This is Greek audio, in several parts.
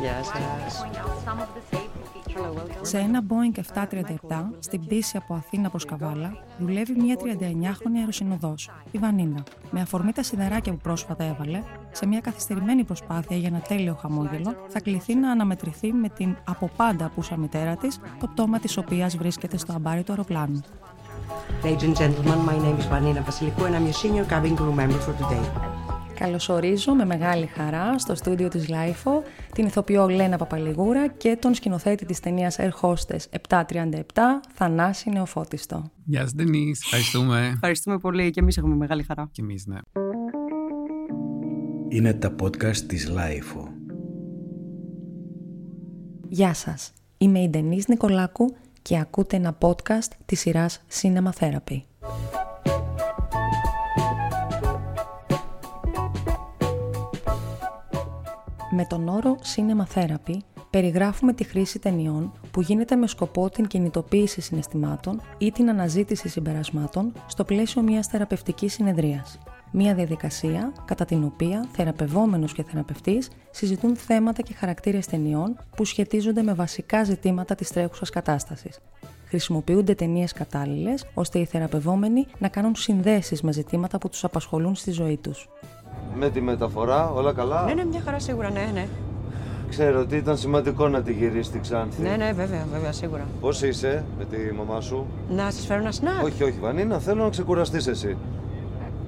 Γεια attention σας. to point out some of the safety features. Σε ένα Boeing 737 στην πτήση από Αθήνα προς Καβάλα δουλεύει μια 39χρονη αεροσυνοδός, η Βανίνα. Με αφορμή τα σιδεράκια που πρόσφατα έβαλε, σε μια καθυστερημένη προσπάθεια για ένα τέλειο χαμόγελο, θα κληθεί να αναμετρηθεί με την από πάντα απούσα μητέρα της, το πτώμα της οποίας βρίσκεται στο αμπάρι του αεροπλάνου. Ladies and gentlemen, my name is Vanina Βασιλικού and I'm your senior cabin crew member for today. Καλωσορίζω με μεγάλη χαρά στο στούντιο της LiFO την ηθοποιό Λένα Παπαληγούρα και τον σκηνοθέτη της ταινίας Air Hostess 737, Θανάση Νεοφώτιστο. Γεια σας, Ντενίς. Ευχαριστούμε. Ευχαριστούμε πολύ και εμείς έχουμε μεγάλη χαρά. Και εμείς, ναι. Είναι τα podcast της LiFO. Γεια σας, είμαι η Ντενίς Νικολάκου και ακούτε ένα podcast της σειράς Cinema Therapy. Με τον όρο Cinema Therapy περιγράφουμε τη χρήση ταινιών που γίνεται με σκοπό την κινητοποίηση συναισθημάτων ή την αναζήτηση συμπερασμάτων στο πλαίσιο μιας θεραπευτικής συνεδρίας. Μια διαδικασία κατά την οποία θεραπευόμενος και θεραπευτής συζητούν θέματα και χαρακτήρες ταινιών που σχετίζονται με βασικά ζητήματα της τρέχουσας κατάστασης. Χρησιμοποιούνται ταινίες κατάλληλες ώστε οι θεραπευόμενοι να κάνουν συνδέσεις με ζητήματα που τους απασχολούν στη ζωή τους. Με τη μεταφορά, όλα καλά; Ναι, ναι, μια χαρά σίγουρα, ναι, ναι. Ξέρω ότι ήταν σημαντικό να τη γυρίσει τη Ξάνθη. Ναι, ναι, βέβαια, βέβαια, σίγουρα. Πώς είσαι με τη μαμά σου, Να σας φέρω ένα σνακ. Όχι, όχι, Βανίνα, θέλω να ξεκουραστείς εσύ.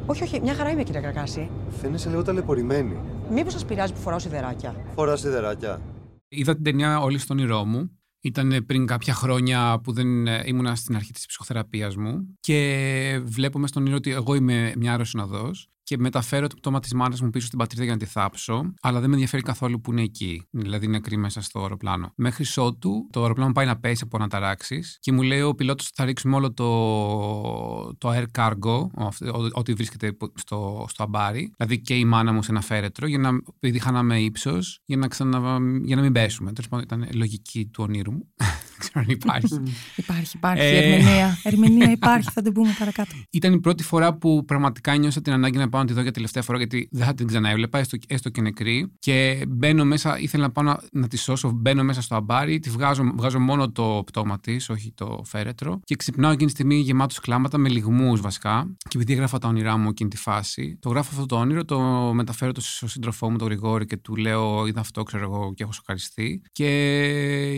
όχι, όχι, μια χαρά είμαι, κύριε Κακάση. Φαίνεσαι λίγο ταλαιπωρημένη. Μήπως σας πειράζει που φοράω σιδεράκια; Φορά σιδεράκια. Είδα την ταινία όλη στον όνειρό μου. Ήταν πριν κάποια χρόνια που δεν ε, ήμουνα στην αρχή της ψυχοθεραπείας μου και βλέπω μες στον όνειρο ότι εγώ είμαι μια αεροσυνοδός και μεταφέρω το πτώμα της μάνας μου πίσω στην πατρίδα για να τη θάψω, αλλά δεν με ενδιαφέρει καθόλου που είναι εκεί, δηλαδή νεκρή μέσα στο αεροπλάνο. Μέχρι ότου το αεροπλάνο πάει να πέσει από αναταράξεις και μου λέει ο πιλότος θα ρίξουμε όλο το, το air cargo, ο- ο- ό,τι βρίσκεται υπό- στο, στο αμπάρι, δηλαδή και η μάνα μου σε ένα φέρετρο, για να, επειδή χάναμε ύψος, για, να ξανα, για να μην πέσουμε. Τέλος πάντων, ήταν λογική του ονείρου μου. Δεν ξέρω αν υπάρχει. Υπάρχει, υπάρχει Ε. ερμηνεία. ερμηνεία υπάρχει, θα την πούμε παρακάτω. Ήταν η πρώτη φορά που πραγματικά νιώσα την ανάγκη να πάω να τη δω για τελευταία φορά, γιατί δεν θα την ξαναέβλεπα, έστω, έστω και νεκρή. Και μπαίνω μέσα, ήθελα να πάω να, να τη σώσω. Μπαίνω μέσα στο αμπάρι, τη βγάζω, βγάζω μόνο το πτώμα της, όχι το φέρετρο. Και ξυπνάω εκείνη τη στιγμή γεμάτος κλάματα, με λιγμούς βασικά. Και επειδή έγραφα τα όνειρά μου εκείνη τη φάση, το γράφω αυτό το όνειρο, το μεταφέρω το στο σύντροφό μου, τον Γρηγόρη, και του λέω: Είδα αυτό, ξέρω εγώ, και έχω σοκαριστεί. Και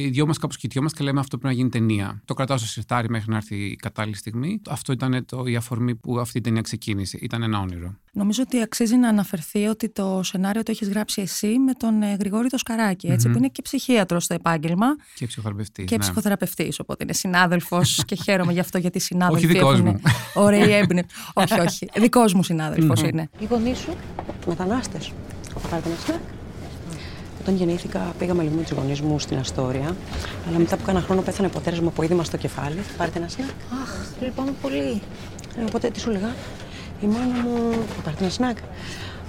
οι δυο μας κάπως κοιτιόμαστε και λέμε: Αυτό πρέπει να γίνει ταινία. Το κρατάω στο σιρτάρι μέχρι να έρθει η κατάλληλη στιγμή. Αυτό ήταν το, η αφορμή που αυτή η ταινία ξεκίνησε. Ήταν ένα όνειρο. Νομίζω ότι αξίζει να αναφερθεί ότι το σενάριο το έχεις γράψει εσύ με τον ε, Γρηγόρη το Σκαράκη, έτσι, Μμμ. που είναι και ψυχίατρος στο επάγγελμα Και ψυχοθεραπευτής. και ναι. ψυχοθεραπευτής, οπότε είναι συνάδελφος και χαίρομαι γι' αυτό γιατί οι συνάδελφοι Όχι δικός έχουν μου. ωραίοι έμπνευση. όχι, όχι, δικός μου συνάδελφος είναι. Οι γονείς σου, μετανάστες. Πάρετε ένα σνακ. Όταν γεννήθηκα, πήγαμε λίγο με τους γονείς μου στην Αστόρια. Αλλά μετά από κάνα χρόνο πέθανε ο πατέρας μου από είδημα στο κεφάλι. Πάρετε ένα σνακ. Αχ, λυπάμαι πολύ. Ε, οπότε τι σου λέγα; Η μάνα μου. Θα πάρετε ένα σνακ.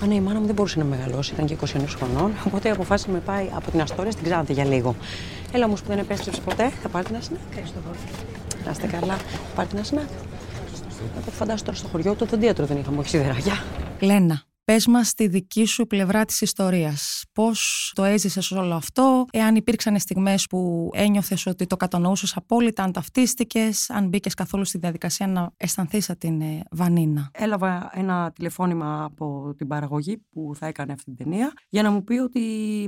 Α, ναι, η μάνα μου δεν μπορούσε να μεγαλώσει, ήταν και 29 χρονών. Οπότε αποφάσισε να με πάει από την Αστόρια στην Ξάνθη για λίγο. Έλα όμως που δεν επέστρεψε ποτέ, θα πάρετε ένα σνακ. Ευχαριστώ πολύ. Να είστε καλά, θα πάρετε ένα σνακ. Από φαντάζομαι τώρα στο χωριό του δοντίατρο δεν είχαμε, όχι σιδεράκια. Λένα, πες μας τη δική σου πλευρά της ιστορίας. Πώς το έζησες όλο αυτό, εάν υπήρξαν στιγμές που ένιωθες ότι το κατανοούσες απόλυτα, αν ταυτίστηκες, αν μπήκες καθόλου στη διαδικασία να αισθανθείς σαν την ε, Βανίνα. Έλαβα ένα τηλεφώνημα από την παραγωγή που θα έκανε αυτή την ταινία για να μου πει ότι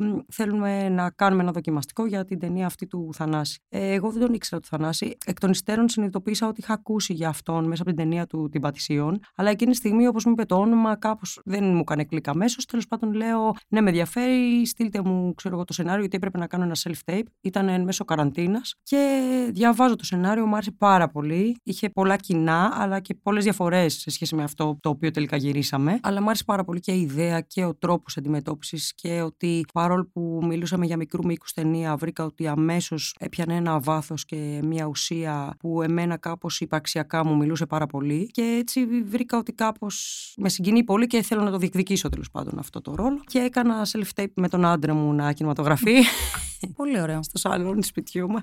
μ, θέλουμε να κάνουμε ένα δοκιμαστικό για την ταινία αυτή του Θανάση. Ε, εγώ δεν τον ήξερα του Θανάση. Εκ των υστέρων συνειδητοποίησα ότι είχα ακούσει για αυτόν μέσα από την ταινία του Την Πατησίων. Αλλά εκείνη τη στιγμή, όπως μου είπε το όνομα, κάπως δεν μου έκανε κλικ αμέσως. Τέλος πάντων, λέω: Ναι, με ενδιαφέρει, στείλτε μου ξέρω εγώ, το σενάριο, γιατί έπρεπε να κάνω ένα self-tape. Ήταν εν μέσω καραντίνας. Και διαβάζω το σενάριο, μου άρεσε πάρα πολύ. Είχε πολλά κοινά, αλλά και πολλές διαφορές σε σχέση με αυτό το οποίο τελικά γυρίσαμε. Αλλά μου άρεσε πάρα πολύ και η ιδέα και ο τρόπος αντιμετώπισης και ότι παρόλο που μιλούσαμε για μικρού μήκους ταινία, βρήκα ότι αμέσως έπιανε ένα βάθος και μια ουσία που εμένα κάπως υπαρξιακά μου μιλούσε πάρα πολύ. Και έτσι βρήκα ότι κάπως με συγκινεί πολύ και θέλω να το διεκδικήσω τέλος πάντων αυτό το ρόλο. Και έκανα self-tape με τον άντρα μου να κινηματογραφεί. Πολύ ωραίο. στο σαλόνι σπιτιού μου.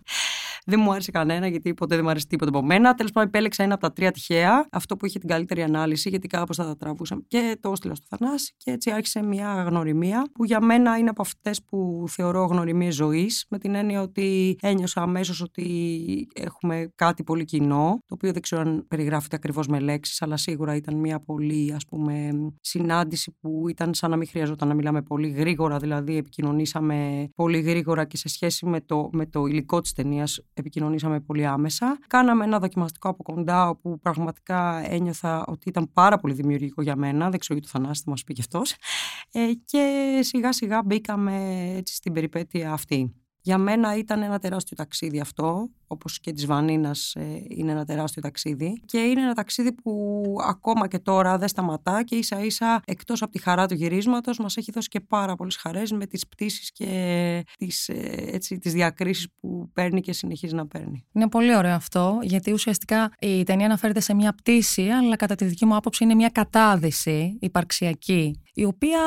Δεν μου άρεσε κανένα, γιατί ποτέ δεν μου άρεσε τίποτα από μένα. Τέλος πάντων, επέλεξα ένα από τα τρία τυχαία. Αυτό που είχε την καλύτερη ανάλυση, γιατί κάπως θα τα τραβούσαμε. Και το έστειλα στο Θανάση. Και έτσι άρχισε μια γνωριμία, που για μένα είναι από αυτές που θεωρώ γνωριμίες ζωής. Με την έννοια ότι ένιωσα αμέσως ότι έχουμε κάτι πολύ κοινό. Το οποίο δεν ξέρω αν περιγράφεται ακριβώς με λέξεις, αλλά σίγουρα ήταν μια πολύ ας πούμε, συνάντηση που ήταν σαν να μην χρειαζόταν να μιλάμε πολύ γρήγορα. Δηλαδή, επικοινωνήσαμε πολύ γρήγορα και σε σχέση με το, με το υλικό της ταινίας επικοινωνήσαμε πολύ άμεσα. Κάναμε ένα δοκιμαστικό από κοντά, όπου πραγματικά ένιωθα ότι ήταν πάρα πολύ δημιουργικό για μένα. Δεν ξέρω γιατί το Θανάση θα μας πει και αυτός. Ε, και σιγά σιγά μπήκαμε έτσι στην περιπέτεια αυτή. Για μένα ήταν ένα τεράστιο ταξίδι αυτό, όπως και της Βανίνας ε, είναι ένα τεράστιο ταξίδι και είναι ένα ταξίδι που ακόμα και τώρα δεν σταματά και ίσα ίσα εκτός από τη χαρά του γυρίσματος μας έχει δώσει και πάρα πολλές χαρές με τις πτήσεις και τις, ε, έτσι, τις διακρίσεις που παίρνει και συνεχίζει να παίρνει. Είναι πολύ ωραίο αυτό, γιατί ουσιαστικά η ταινία αναφέρεται σε μια πτήση, αλλά κατά τη δική μου άποψη είναι μια κατάδυση υπαρξιακή, η οποία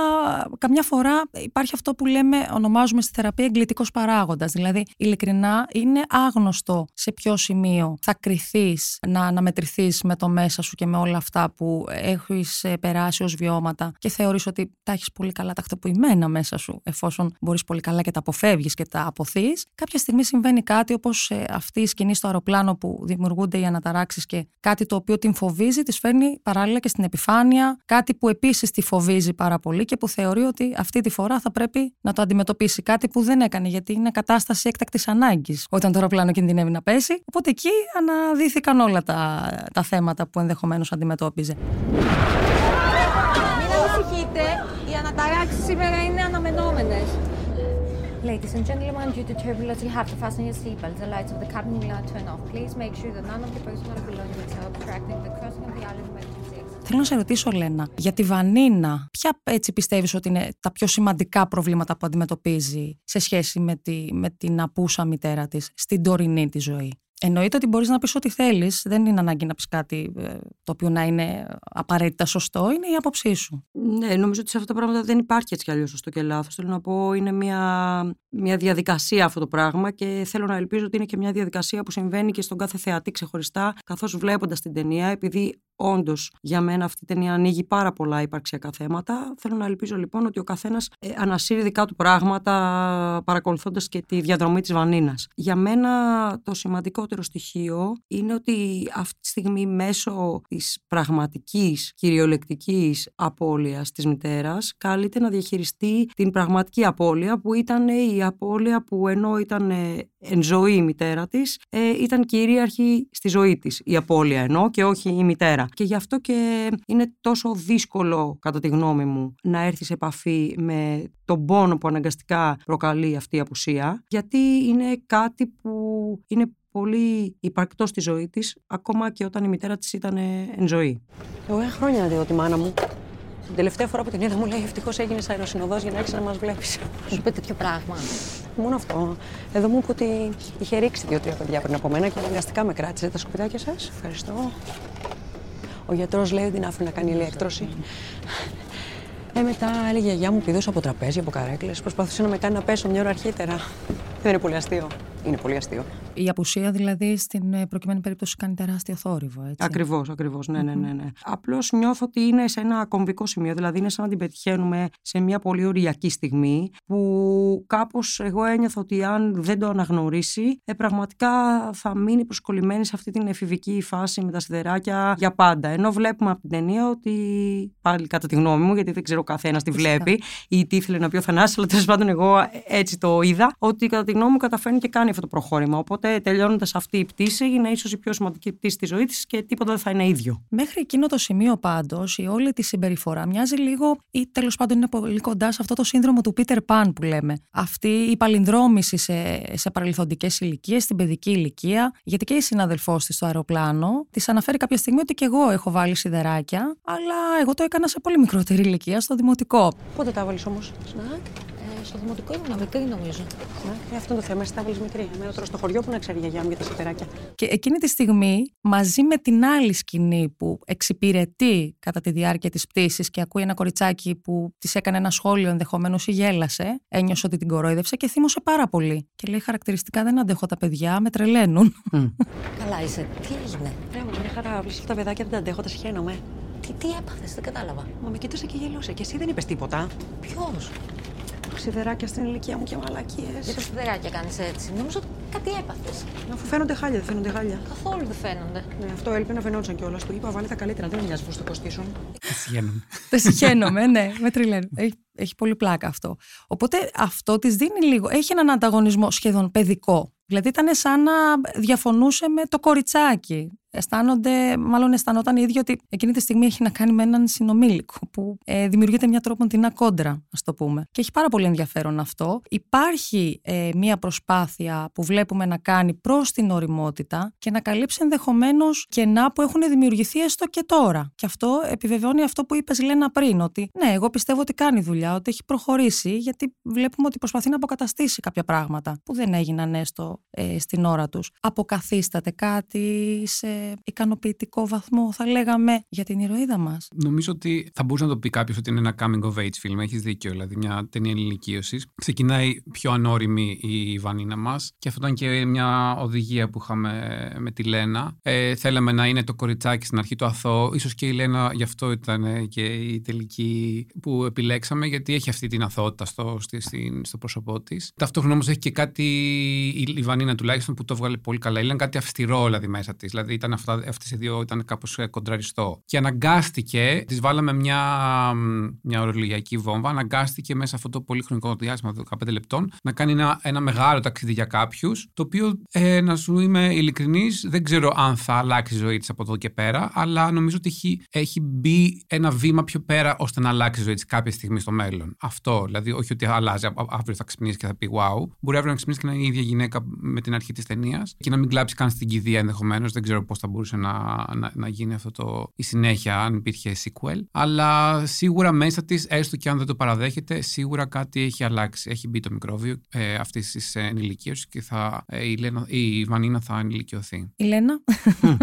καμιά φορά υπάρχει αυτό που λέμε, ονομάζουμε στη θεραπεία εγκλητικός παράγοντας. Δηλαδή, ειλικρινά είναι άγνωστο σε ποιο σημείο θα κρυθείς να αναμετρηθείς με το μέσα σου και με όλα αυτά που έχεις ε, περάσει ως βιώματα και θεωρείς ότι τα έχεις πολύ καλά τακτοποιημένα μέσα σου, εφόσον μπορείς πολύ καλά και τα αποφεύγεις και τα αποθείς. Κάποια στιγμή συμβαίνει κάτι όπως ε, αυτή η σκηνή στο αεροπλάνο που δημιουργούνται οι αναταράξεις και κάτι το οποίο την φοβίζει, τη φέρνει παράλληλα και στην επιφάνεια, κάτι που επίσης τη φοβίζει πάρα πολύ και που θεωρεί ότι αυτή τη φορά θα πρέπει να το αντιμετωπίσει. Κάτι που δεν έκανε γιατί είναι κατάσταση έκτακτης ανάγκης όταν το αεροπλάνο κινδυνεύει να πέσει. Οπότε εκεί αναδύθηκαν όλα τα, τα θέματα που ενδεχομένως αντιμετώπιζε. Μην ανησυχείτε, οι αναταράξεις σήμερα είναι αναμενόμενες. Ladies and gentlemen, due to turbulence, you have to fasten your seatbelts. The lights of the cabin will now turn off. Please make sure that none of the personal belongings are obstructing the crossing of the island emergency exit. Θέλω να σε ρωτήσω, Λένα, για τη Βανίνα, ποια έτσι πιστεύεις ότι είναι τα πιο σημαντικά προβλήματα που αντιμετωπίζει σε σχέση με, τη, με την απούσα μητέρα της στην τωρινή τη ζωή; Εννοείται ότι μπορείς να πεις ό,τι θέλεις. Δεν είναι ανάγκη να πεις κάτι ε, το οποίο να είναι απαραίτητα σωστό. Είναι η άποψή σου. Ναι, νομίζω ότι σε αυτά τα πράγματα δεν υπάρχει έτσι κι αλλιώς σωστό και λάθος. Θέλω να πω, είναι μια, μια διαδικασία αυτό το πράγμα και θέλω να ελπίζω ότι είναι και μια διαδικασία που συμβαίνει και στον κάθε θεατή ξεχωριστά, καθώς βλέποντας την ταινία, επειδή όντως για μένα αυτή η ταινία ανοίγει πάρα πολλά υπαρξιακά θέματα. Θέλω να ελπίζω λοιπόν ότι ο καθένας ε, ανασύρει δικά του πράγματα παρακολουθώντας και τη διαδρομή της Βανίνας. Για μένα το σημαντικότερο στοιχείο είναι ότι αυτή τη στιγμή μέσω της πραγματικής κυριολεκτικής απώλειας της μητέρας καλείται να διαχειριστεί την πραγματική απώλεια που ήταν η απώλεια που ενώ ήταν εν ζωή η μητέρα της ε, ήταν κυρίαρχη στη ζωή της η απώλεια ενώ και όχι η μητέρα. Και γι' αυτό και είναι τόσο δύσκολο κατά τη γνώμη μου να έρθεις σε επαφή με τον πόνο που αναγκαστικά προκαλεί αυτή η απουσία γιατί είναι κάτι που είναι πολύ υπαρκτός στη ζωή της ακόμα και όταν η μητέρα της ήταν εν ζωή. Εγώ είχα χρόνια να δω τη μάνα μου. Την τελευταία φορά που την είδα μου λέει ευτυχώς έγινες αεροσυνοδός για να έχει να μας βλέπεις. Σου είπε τέτοιο πράγμα. Μόνο αυτό. Εδώ μου είπε ότι είχε ρίξει δύο-τρία παιδιά πριν από μένα και αναγκαστικά με κράτησε τα σκουπιδάκια σας. Ευχαριστώ. Ο γιατρός λέει ότι την άφηνε να κάνει ηλέκτρωση. Ε, μετά έλεγε η γιαγιά μου πηδούσε από τραπέζι, από καρέκλες. Προσπαθούσε να με κάνει να πέσω μια ώρα αρχίτερα. Δεν είναι πολύ αστείο. Είναι πολύ αστείο. Η απουσία δηλαδή στην ε, προκειμένη περίπτωση κάνει τεράστιο θόρυβο. Έτσι. Ακριβώς, ακριβώς. Ναι, ναι, ναι. ναι. Απλώς νιώθω ότι είναι σε ένα κομβικό σημείο. Δηλαδή είναι σαν να την πετυχαίνουμε σε μια πολύ οριακή στιγμή που κάπως εγώ ένιωθω ότι αν δεν το αναγνωρίσει, ε, πραγματικά θα μείνει προσκολλημένη σε αυτή την εφηβική φάση με τα σιδεράκια για πάντα. Ενώ βλέπουμε από την ταινία ότι πάλι κατά τη γνώμη μου, γιατί δεν ξέρω καθένας τι βλέπει ή τι ήθελε να πει ο Θανάσης, αλλά τέλος πάντων εγώ έτσι το είδα, ότι κατά τη γνώμη μου καταφέρνει και κάνει αυτό το προχώρημα. Οπότε τελειώνοντας αυτή η πτήση, είναι ίσως η πιο σημαντική πτήση της ζωής της και τίποτα δεν θα είναι ίδιο. Μέχρι εκείνο το σημείο πάντως, η όλη τη συμπεριφορά μοιάζει λίγο ή τέλος πάντων είναι πολύ κοντά σε αυτό το σύνδρομο του Peter Pan που λέμε. Αυτή η παλινδρόμηση σε, σε παρελθοντικές ηλικίες, στην παιδική ηλικία, γιατί και η συναδελφός της στο αεροπλάνο της αναφέρει κάποια στιγμή ότι και εγώ έχω βάλει σιδεράκια, αλλά εγώ το έκανα σε πολύ μικρότερη ηλικία, στο δημοτικό. Πότε τα βάλεις όμως, Σνακ. Στο δημοτικό ήμουν μικρή, νομίζω. Ναι, ε, αυτό είναι το θέμα. Εσύ τα μικρή. Εμένα τώρα στο χωριό που να ξέρει η γιαγιά μου για τα σιτεράκια. Και εκείνη τη στιγμή, μαζί με την άλλη σκηνή που εξυπηρετεί κατά τη διάρκεια της πτήσης και ακούει ένα κοριτσάκι που της έκανε ένα σχόλιο ενδεχομένως ή γέλασε, ένιωσε ότι την κορόιδευσε και θύμωσε πάρα πολύ. Και λέει χαρακτηριστικά δεν αντέχω τα παιδιά, με τρελαίνουν. Καλά είσαι. Τι έγινε; Ναι, μου μια χαρά. Βλέπεις τα παιδάκια δεν τα αντέχω, τα σχένομαι. Τι, τι έπαθες, δεν κατάλαβα. Μα με κοίτασε και γελούσε. Και εσύ δεν είπες τίποτα. Ποιος; Σιδεράκια στην ηλικία μου και μαλακίες. Για τα σιδεράκια κάνεις έτσι. Νομίζω ότι κάτι έπαθες. Αφού φαίνονται χάλια, δεν φαίνονται χάλια. Καθόλου δεν φαίνονται. Ναι, αυτό έλπινα να φαινόντουσαν κιόλας. Του είπα, βάλε τα καλύτερα, δεν με νοιάζει πώς το κοστίσουν. Συγχαίρομαι. Δεν συγχαίρομαι, ναι, με τριλαίνουν. Έχει, έχει πολύ πλάκα αυτό. Οπότε αυτό της δίνει λίγο. Έχει έναν ανταγωνισμό σχεδόν παιδικό. Δηλαδή ήταν σαν να διαφωνούσε με το κοριτσάκι. Αισθάνονται, μάλλον αισθανόταν οι ίδιοι ότι εκείνη τη στιγμή έχει να κάνει με έναν συνομήλικο που ε, δημιουργείται μια τρόπο την κόντρα, ας το πούμε. Και έχει πάρα πολύ ενδιαφέρον αυτό. Υπάρχει ε, μια προσπάθεια που βλέπουμε να κάνει προς την οριμότητα και να καλύψει ενδεχομένως κενά που έχουν δημιουργηθεί έστω και τώρα. Και αυτό επιβεβαιώνει αυτό που είπες, Λένα, πριν, ότι ναι, εγώ πιστεύω ότι κάνει δουλειά, ότι έχει προχωρήσει, γιατί βλέπουμε ότι προσπαθεί να αποκαταστήσει κάποια πράγματα που δεν έγιναν έστω ε, στην ώρα τους. Αποκαθίσταται κάτι σε ικανοποιητικό βαθμό, θα λέγαμε, για την ηρωίδα μας. Νομίζω ότι θα μπορούσε να το πει κάποιος ότι είναι ένα coming of age film. Έχεις δίκιο, δηλαδή μια ταινία ενηλικίωσης. Ξεκινάει πιο ανώριμη η Βανίνα μας και αυτό ήταν και μια οδηγία που είχαμε με τη Λένα. Ε, θέλαμε να είναι το κοριτσάκι στην αρχή το αθώο. σω και η Λένα γι' αυτό ήταν και η τελική που επιλέξαμε, γιατί έχει αυτή την αθωότητα στο, στο, στο πρόσωπό της. Ταυτόχρονα όμως έχει και κάτι η Βανίνα τουλάχιστον που το βγάλε πολύ καλά. Ήταν κάτι αυστηρό δηλαδή μέσα της. Δηλαδή ήταν αυτά, αυτές οι δύο ήταν κάπως ε, κοντραριστό. Και αναγκάστηκε, τη βάλαμε μια, μια ορολογιακή βόμβα, αναγκάστηκε μέσα αυτό το πολύ χρονικό διάστημα, 15 λεπτών, να κάνει ένα, ένα μεγάλο ταξίδι για κάποιους, το οποίο, ε, να σου είμαι ειλικρινής, δεν ξέρω αν θα αλλάξει η ζωή της από εδώ και πέρα, αλλά νομίζω ότι έχει, έχει μπει ένα βήμα πιο πέρα ώστε να αλλάξει η ζωή της κάποια στιγμή στο μέλλον. Αυτό, δηλαδή, όχι ότι αλλάζει, αύριο θα ξυπνήσεις και θα πει wow. Μπορεί αύριο να ξυπνήσεις και να είναι η ίδια γυναίκα με την αρχή της ταινίας και να μην κλάψει καν στην κηδεία ενδεχομένως. Δεν ξέρω πώς θα μπορούσε να, να, να γίνει αυτό το, η συνέχεια αν υπήρχε sequel. Αλλά σίγουρα μέσα της, έστω και αν δεν το παραδέχεται, σίγουρα κάτι έχει αλλάξει. Έχει μπει το μικρόβιο ε, αυτής της ενηλικίωσης και θα, ε, η, Λένα, η Βανίνα θα ενηλικιωθεί. Η Λένα.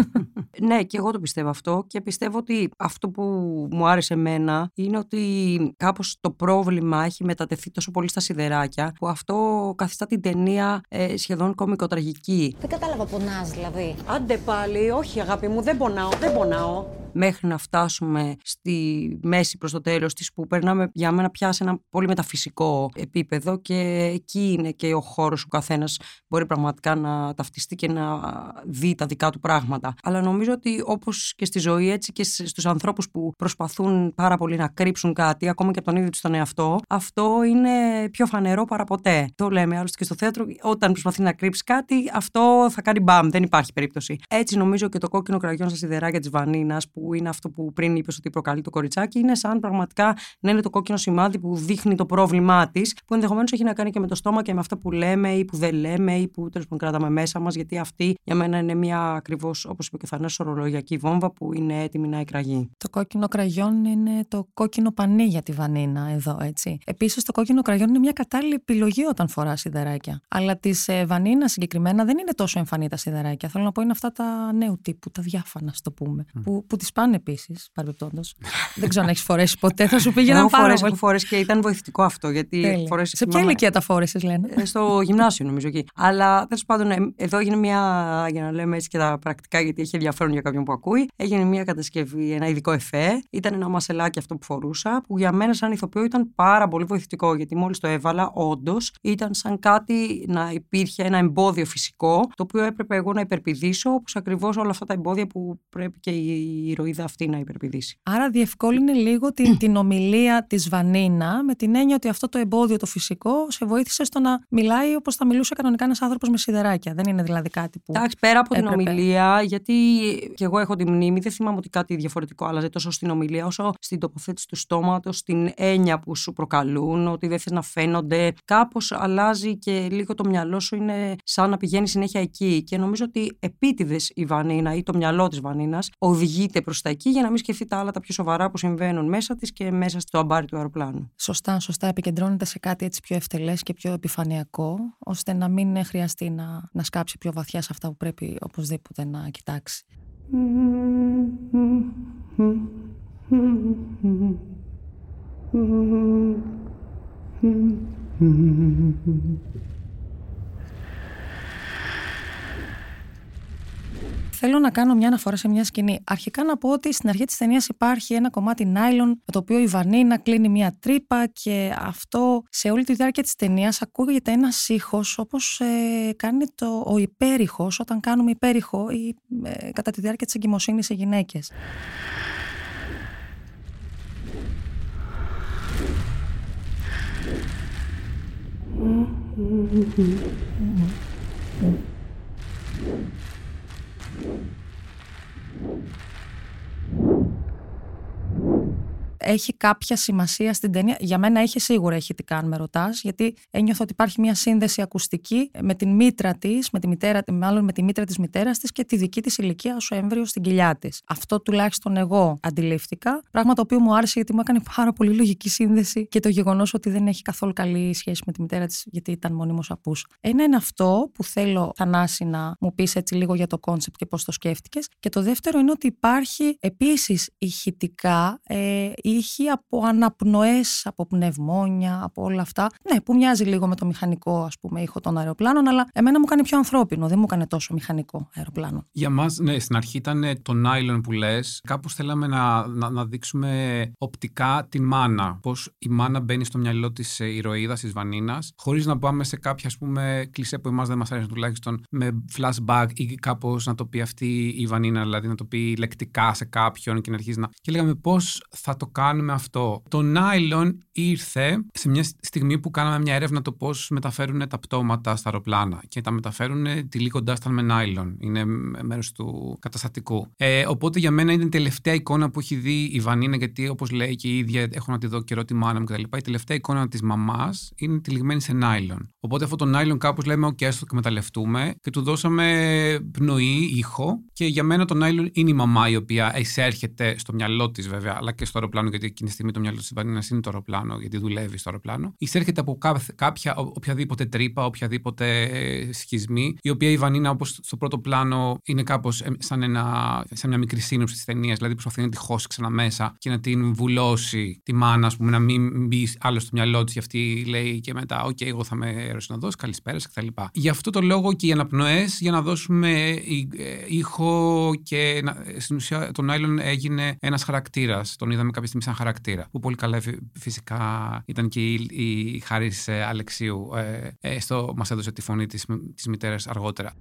ναι, και εγώ το πιστεύω αυτό και πιστεύω ότι αυτό που μου άρεσε εμένα είναι ότι κάπως το πρόβλημα έχει μετατεθεί τόσο πολύ στα σιδεράκια που αυτό καθιστά την ταινία ε, σχεδόν κομικοτραγική. Δεν κατάλαβα πονάς δηλαδή. Άντε πάλι, όχι αγάπη μου, δεν πονάω, δεν πονάω μέχρι να φτάσουμε στη μέση προς το τέλος της που περνάμε για μένα πια σε ένα πολύ μεταφυσικό επίπεδο και εκεί είναι και ο χώρος που καθένας μπορεί πραγματικά να ταυτιστεί και να δει τα δικά του πράγματα. Αλλά νομίζω ότι όπως και στη ζωή έτσι και στους ανθρώπους που προσπαθούν πάρα πολύ να κρύψουν κάτι ακόμα και από τον ίδιο τους τον εαυτό αυτό είναι πιο φανερό παρά ποτέ. Το λέμε άλλωστε και στο θέατρο όταν προσπαθεί να κρύψει κάτι αυτό θα κάνει μπαμ, δεν υπάρχει περίπτωση. Έτσι νομίζω και το κόκκινο κραγιόν στα σιδεράκια της Βανίνας που είναι αυτό που πριν είπες ότι προκαλεί το κοριτσάκι, είναι σαν πραγματικά να είναι το κόκκινο σημάδι που δείχνει το πρόβλημά της, που ενδεχομένως έχει να κάνει και με το στόμα και με αυτό που λέμε ή που δεν λέμε ή που τέλος πάντων κρατάμε μέσα μας, γιατί αυτή για μένα είναι μια ακριβώς, όπως είπε και ο Θανάσης, ορολογιακή βόμβα που είναι έτοιμη να εκραγεί. Το κόκκινο κραγιόν είναι το κόκκινο πανί για τη βανίνα εδώ, έτσι. Επίσης, το κόκκινο κραγιόν είναι μια κατάλληλη επιλογή όταν φορά σιδεράκια. Αλλά της ε, βανίνας συγκεκριμένα δεν είναι τόσο εμφανή τα σιδεράκια. Θέλω να πω είναι αυτά τα νέου τύπου, τα διάφανα, το πούμε. Mm. Που, που τις πάνε επίσης, παρεμπιπτόντως. Δεν ξέρω αν έχεις φορέσει ποτέ, θα σου πήγαινα πάρα φορές, πολύ. Έχω φορέσει και ήταν βοηθητικό αυτό. Γιατί φορές, Σε ποια ηλικία τα φόρεσες, λένε; Ε, στο γυμνάσιο, νομίζω εκεί. Αλλά τέλος πάντων, ε, εδώ έγινε μια, για να λέμε έτσι και τα πρακτικά, γιατί έχει ενδιαφέρον για κάποιον που ακούει, έγινε μια κατασκευή, ένα ειδικό εφέ. Ήταν ένα μασελάκι αυτό που φορούσα, που για μένα, σαν ηθοποιό, ήταν πάρα πολύ βοηθητικό. Γιατί μόλις το έβαλα, όντως ήταν σαν κάτι να υπήρχε ένα εμπόδιο φυσικό, το οποίο έπρεπε εγώ να υπερπηδήσω, όπως ακριβώς όλα αυτά τα εμπόδια που πρέπει και η ηρωίδα αυτή να υπερπηδήσει. Άρα διευκόλυνε λίγο την, την ομιλία της Βανίνα με την έννοια ότι αυτό το εμπόδιο το φυσικό σε βοήθησε στο να μιλάει όπως θα μιλούσε κανονικά ένας άνθρωπος με σιδεράκια. Δεν είναι δηλαδή κάτι που. Εντάξει, πέρα από έπρεπε. την ομιλία, γιατί και εγώ έχω τη μνήμη, δεν θυμάμαι ότι κάτι διαφορετικό άλλαζε τόσο στην ομιλία όσο στην τοποθέτηση του στόματος, στην έννοια που σου προκαλούν, ότι δεν θες να φαίνονται. Κάπως αλλάζει και λίγο το μυαλό σου είναι σαν να πηγαίνει συνέχεια εκεί. Και νομίζω ότι επίτηδες η Βανίνα Βανίνα ή το μυαλό της Βανίνας οδηγείται προς τα εκεί για να μην σκεφτεί τα άλλα τα πιο σοβαρά που συμβαίνουν μέσα της και μέσα στο αμπάρι του αεροπλάνου. Σωστά, σωστά. Επικεντρώνεται σε κάτι έτσι πιο ευτελές και πιο επιφανειακό, ώστε να μην χρειαστεί να, να σκάψει πιο βαθιά σε αυτά που πρέπει οπωσδήποτε να κοιτάξει. Θέλω να κάνω μια αναφορά σε μια σκηνή. Αρχικά να πω ότι στην αρχή της ταινίας υπάρχει ένα κομμάτι νάιλον με το οποίο η Βανίνα κλείνει μια τρύπα και αυτό σε όλη τη διάρκεια της ταινίας ακούγεται ένας ήχος όπως ε, κάνει το, ο υπέρηχος όταν κάνουμε υπέρηχο ή ε, κατά τη διάρκεια της εγκυμοσύνης σε γυναίκες. Thank έχει κάποια σημασία στην ταινία. Για μένα έχει σίγουρα έχει τι κάνει, με ρωτάς, γιατί νιώθω ότι υπάρχει μια σύνδεση ακουστική με την μήτρα της, με τη μητέρα, μάλλον με τη μήτρα της μητέρας της και τη δική της ηλικία ως έμβρυο στην κοιλιά της. Αυτό τουλάχιστον εγώ αντιλήφθηκα. Πράγμα το οποίο μου άρεσε γιατί μου έκανε πάρα πολύ λογική σύνδεση και το γεγονός ότι δεν έχει καθόλου καλή σχέση με τη μητέρα της, γιατί ήταν μόνιμος απούσα. Ένα είναι αυτό που θέλω, Θανάση, να μου πεις έτσι λίγο για το concept και πώς το σκέφτηκες. Και το δεύτερο είναι ότι υπάρχει επίσης ηχητικά ε, ήχοι από αναπνοές, από πνευμόνια, από όλα αυτά. Ναι, που μοιάζει λίγο με το μηχανικό ας πούμε ήχο των αεροπλάνων, αλλά εμένα μου κάνει πιο ανθρώπινο, δεν μου έκανε τόσο μηχανικό αεροπλάνο. Για μας, ναι, στην αρχή ήταν το nylon που λες. Κάπως θέλαμε να, να, να δείξουμε οπτικά τη μάνα. Πώς η μάνα μπαίνει στο μυαλό της ηρωίδας, της Βανίνας, χωρίς να πάμε σε κάποια ας πούμε κλισέ που εμάς δεν μας αρέσει τουλάχιστον με flashback ή κάπως να το πει αυτή η Βανίνα, δηλαδή να το πει λεκτικά σε κάποιον και να αρχίσει να... Και λέγαμε πώς θα το κάνουμε αυτό. Το nylon ήρθε σε μια στιγμή που κάναμε μια έρευνα το πώς μεταφέρουν τα πτώματα στα αεροπλάνα και τα μεταφέρουν τυλίγοντά τα με nylon. Είναι μέρος του καταστατικού. Ε, οπότε για μένα είναι η τελευταία εικόνα που έχει δει η Βανίνα, γιατί όπως λέει και η ίδια, έχω να τη δω καιρό τη μάνα μου κτλ. Η τελευταία εικόνα της μαμάς είναι τυλιγμένη σε nylon. Οπότε αυτό το nylon κάπως λέμε, OK, ας το εκμεταλλευτούμε και του δώσαμε πνοή, ήχο. Και για μένα το nylon είναι η μαμά η οποία εισέρχεται στο μυαλό της βέβαια, αλλά και στο αεροπλάνο, γιατί εκείνη τη στιγμή το μυαλό της Βανίνα είναι το αεροπλάνο, γιατί δουλεύει στο αεροπλάνο. Εισέρχεται από κάποια, οποιαδήποτε τρύπα, οποιαδήποτε ε, σχισμή, η οποία η Βανίνα, όπως στο πρώτο πλάνο, είναι κάπως ε, σαν, ένα, σαν μια μικρή σύνοψη της ταινίας. Δηλαδή προσπαθεί να τη χώσει ξανά μέσα και να την βουλώσει τη μάνα, ας πούμε, να μην μπει άλλο στο μυαλό της. Και αυτή λέει και μετά, OK, εγώ θα με αεροσυνοδό, καλησπέρα κτλ. Γι' αυτό το λόγο και οι αναπνοές, για να δώσουμε ε, ήχο και στην ουσία τον Άιλον έγινε ένας χαρακτήρας. Τον είδαμε κάποια στιγμή σαν χαρακτήρα. Που πολύ καλά φυσικά ήταν και η, η Χάρης ε, Αλεξίου. Ε, ε, στο, μας έδωσε τη φωνή της, της μητέρας αργότερα.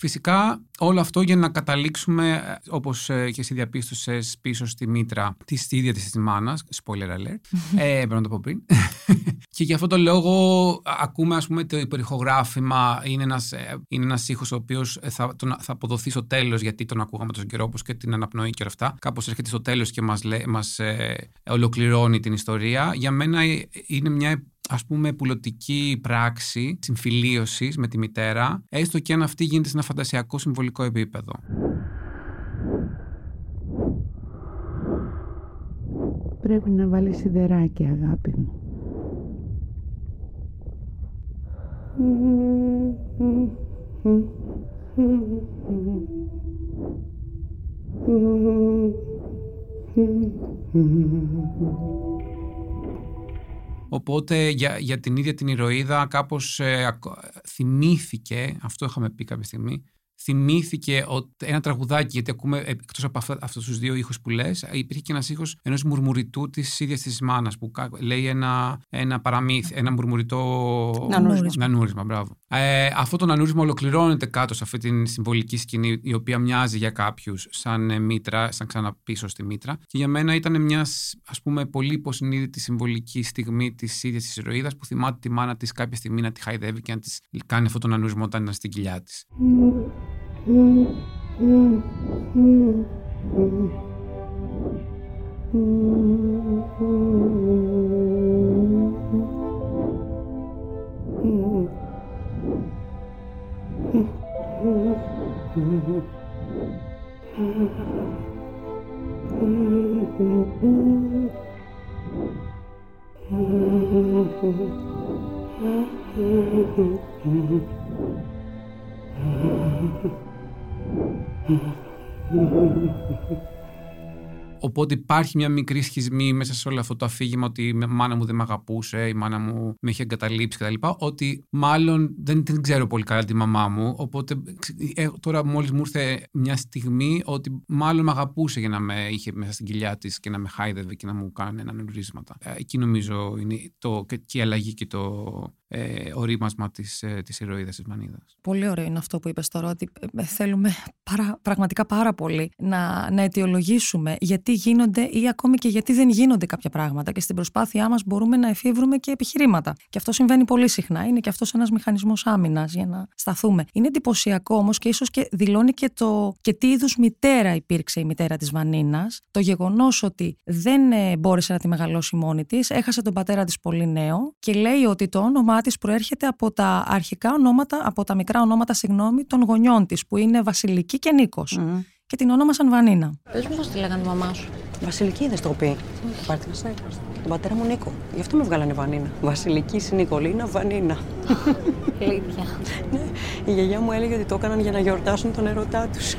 Φυσικά όλο αυτό για να καταλήξουμε, ε, όπως ε, και εσύ διαπίστωσες, πίσω στη μήτρα τη ίδια της μάνας. Spoiler alert. ε, πρέπει να το πω πριν. και για αυτό το λόγο ακούμε, ας πούμε, το υπερηχογράφημα. Είναι ένας είναι ένας ήχος ο οποίος θα, θα αποδοθεί στο τέλος, γιατί τον ακούγαμε τόσο καιρό, όπως και την αναπνοή και όλα αυτά. Κάπως έρχεται στο τέλος και μας μας, ε, ολοκληρώνει την ιστορία. Για μένα είναι μια ας πούμε πουλωτική πράξη συμφιλίωσης με τη μητέρα, έστω και αν αυτή γίνεται σε ένα φαντασιακό συμβολικό επίπεδο. Πρέπει να βάλεις σιδεράκι αγάπη μου. Οπότε για, για την ίδια την ηρωίδα κάπως ε, θυμήθηκε, αυτό είχαμε πει κάποια στιγμή, θυμήθηκε ότι ένα τραγουδάκι, γιατί ακούμε εκτός από αυτούς τους δύο ήχους που λες, υπήρχε και ένας ήχος ενός μουρμουριτού της ίδιας της μάνας που λέει ένα, ένα παραμύθι, ένα μουρμουριτό. Νανούρισμα. Νανούρισμα, μπράβο. Ε, αυτό το νανούρισμα ολοκληρώνεται κάτω σε αυτή την συμβολική σκηνή, η οποία μοιάζει για κάποιους σαν ε, μήτρα, σαν ξαναπίσω στη μήτρα. Και για μένα ήταν μιας ας πούμε πολύ υποσυνείδητη συμβολική στιγμή της ίδιας της ηρωίδας που θυμάται τη μάνα της κάποια στιγμή να τη χαϊδεύει και να της κάνει αυτό το νανούρισμα όταν ήταν στην κοιλιά της. Mm-hmm. Οπότε υπάρχει μια μικρή σχισμή μέσα σε όλο αυτό το αφήγημα ότι η μάνα μου δεν με αγαπούσε, η μάνα μου με είχε εγκαταλείψει κτλ. Ότι μάλλον δεν την ξέρω πολύ καλά τη μαμά μου. Οπότε ε, τώρα μόλις μου ήρθε μια στιγμή ότι μάλλον με αγαπούσε για να με είχε μέσα στην κοιλιά της και να με χάιδευε και να μου κάνει ανανουρίσματα. Ε, εκεί νομίζω είναι το, και η αλλαγή και το ε, ορίμασμα της, ε, της ηρωίδας της Μανίδας. Πολύ ωραίο είναι αυτό που είπες τώρα, ότι ε, θέλουμε παρα, πραγματικά πάρα πολύ να, να αιτιολογήσουμε γιατί γίνονται ή ακόμη και γιατί δεν γίνονται κάποια πράγματα και στην προσπάθειά μας μπορούμε να εφήβρουμε και επιχειρήματα. Και αυτό συμβαίνει πολύ συχνά. Είναι και αυτός ένας μηχανισμός άμυνας για να σταθούμε. Είναι εντυπωσιακό όμως και ίσως και δηλώνει και, το, και τι είδους μητέρα υπήρξε η μητέρα της Βανίνας. Το γεγονός ότι δεν ε, μπόρεσε να τη μεγαλώσει μόνη της, έχασε τον πατέρα της πολύ νέο και λέει ότι το όνομα όνομά τη προέρχεται από τα αρχικά ονόματα, από τα μικρά ονόματα, συγγνώμη, των γονιών της, που είναι Βασιλική και Νίκος. Mm. Και την ονόμασαν Βανίνα. Πες μου, πώς τη λέγανε η μαμά σου. Βασιλική δεν το πει. Πάρτε να Τον πατέρα μου Νίκο. Γι' αυτό με βγάλανε Βανίνα. Βασιλική Νικολίνα Βανίνα. Αλήθεια. ναι, η γιαγιά μου έλεγε ότι το έκαναν για να γιορτάσουν τον ερωτά τους.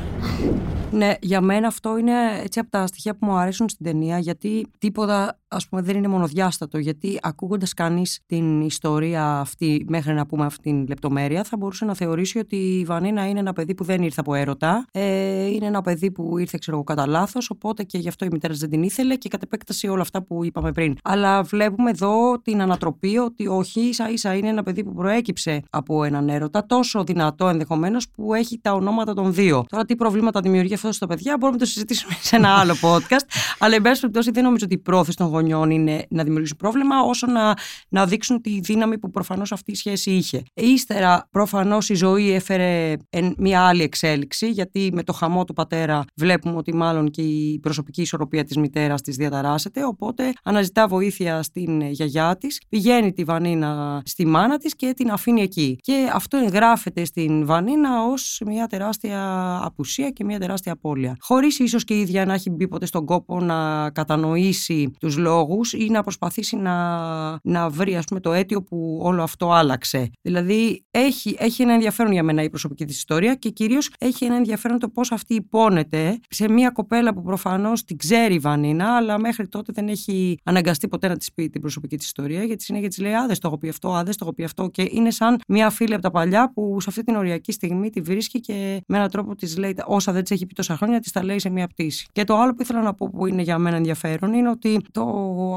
Ναι, για μένα αυτό είναι έτσι από τα στοιχεία που μου αρέσουν στην ταινία, γιατί τίποτα ας πούμε δεν είναι μονοδιάστατο, γιατί ακούγοντας κανείς την ιστορία αυτή μέχρι να πούμε αυτή την λεπτομέρεια θα μπορούσε να θεωρήσει ότι η Βανίνα είναι ένα παιδί που δεν ήρθε από έρωτα, ε, είναι ένα παιδί που ήρθε ξέρω εγώ κατά λάθος, οπότε και γι' αυτό η μητέρα δεν την ήθελε και κατ' επέκταση όλα αυτά που είπαμε πριν. Αλλά βλέπουμε εδώ την ανατροπή ότι όχι ίσα ίσα είναι ένα παιδί που προέκυψε από έναν έρωτα, τόσο δυνατό ενδεχομένως που έχει τα ονόματα των δύο. Τώρα τι προβλήματα δημιουργεί αυτό στο παιδιά μπορούμε να το συζητήσουμε σε ένα άλλο podcast, αλλά εν πάση περιπτώσει δεν νομίζω ότι η πρόθεση των γονιών είναι να δημιουργήσουν πρόβλημα, όσο να, να δείξουν τη δύναμη που προφανώς αυτή η σχέση είχε. Ύστερα, προφανώς η ζωή έφερε μια άλλη εξέλιξη, γιατί με το χαμό του πατέρα βλέπουμε ότι μάλλον και η προσωπική ισορροπία της μητέρας της διαταράσσεται. Οπότε αναζητά βοήθεια στην γιαγιά της, πηγαίνει τη Βανίνα στη μάνα της και την αφήνει εκεί. Και αυτό εγγράφεται στην Βανίνα ως μια τεράστια απουσία και μια τεράστια απώλεια. Χωρίς ίσως και η ίδια να έχει μπει ποτέ στον κόπο να κατανοήσει τους λόγους ή να προσπαθήσει να, να βρει ας πούμε, το αίτιο που όλο αυτό άλλαξε. Δηλαδή έχει, έχει ένα ενδιαφέρον για μένα η προσωπική της ιστορία και κυρίως έχει ένα ενδιαφέρον το πώς αυτή υπόνεται σε μια κοπέλα που προφανώς την ξέρει η Βανίνα, αλλά μέχρι τότε δεν έχει αναγκαστεί ποτέ να της πει την προσωπική της ιστορία, γιατί συνέχεια της λέει Άδε το έχω πει αυτό, άδε το έχω πει αυτό. Και είναι σαν μια φίλη από τα παλιά που σε αυτή την οριακή στιγμή τη βρίσκει και με έναν τρόπο της λέει όσα δεν της έχει πει τόσα χρόνια, της τα λέει σε μια πτήση. Και το άλλο που ήθελα να πω που είναι για μένα ενδιαφέρον είναι ότι το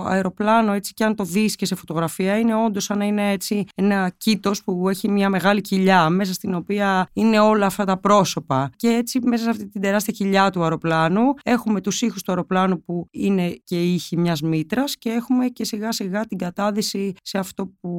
αεροπλάνο, έτσι και αν το δεις και σε φωτογραφία, είναι όντως σαν να είναι έτσι ένα κήτος που έχει μια μεγάλη κοιλιά, μέσα στην οποία είναι όλα αυτά τα πρόσωπα. Και έτσι μέσα σε αυτή την τεράστια κοιλιά του αεροπλάνου έχουμε τους ήχους του αεροπλάνου που είναι και ήχοι μιας μήτρας και έχουμε και σιγά σιγά την κατάδυση σε αυτό που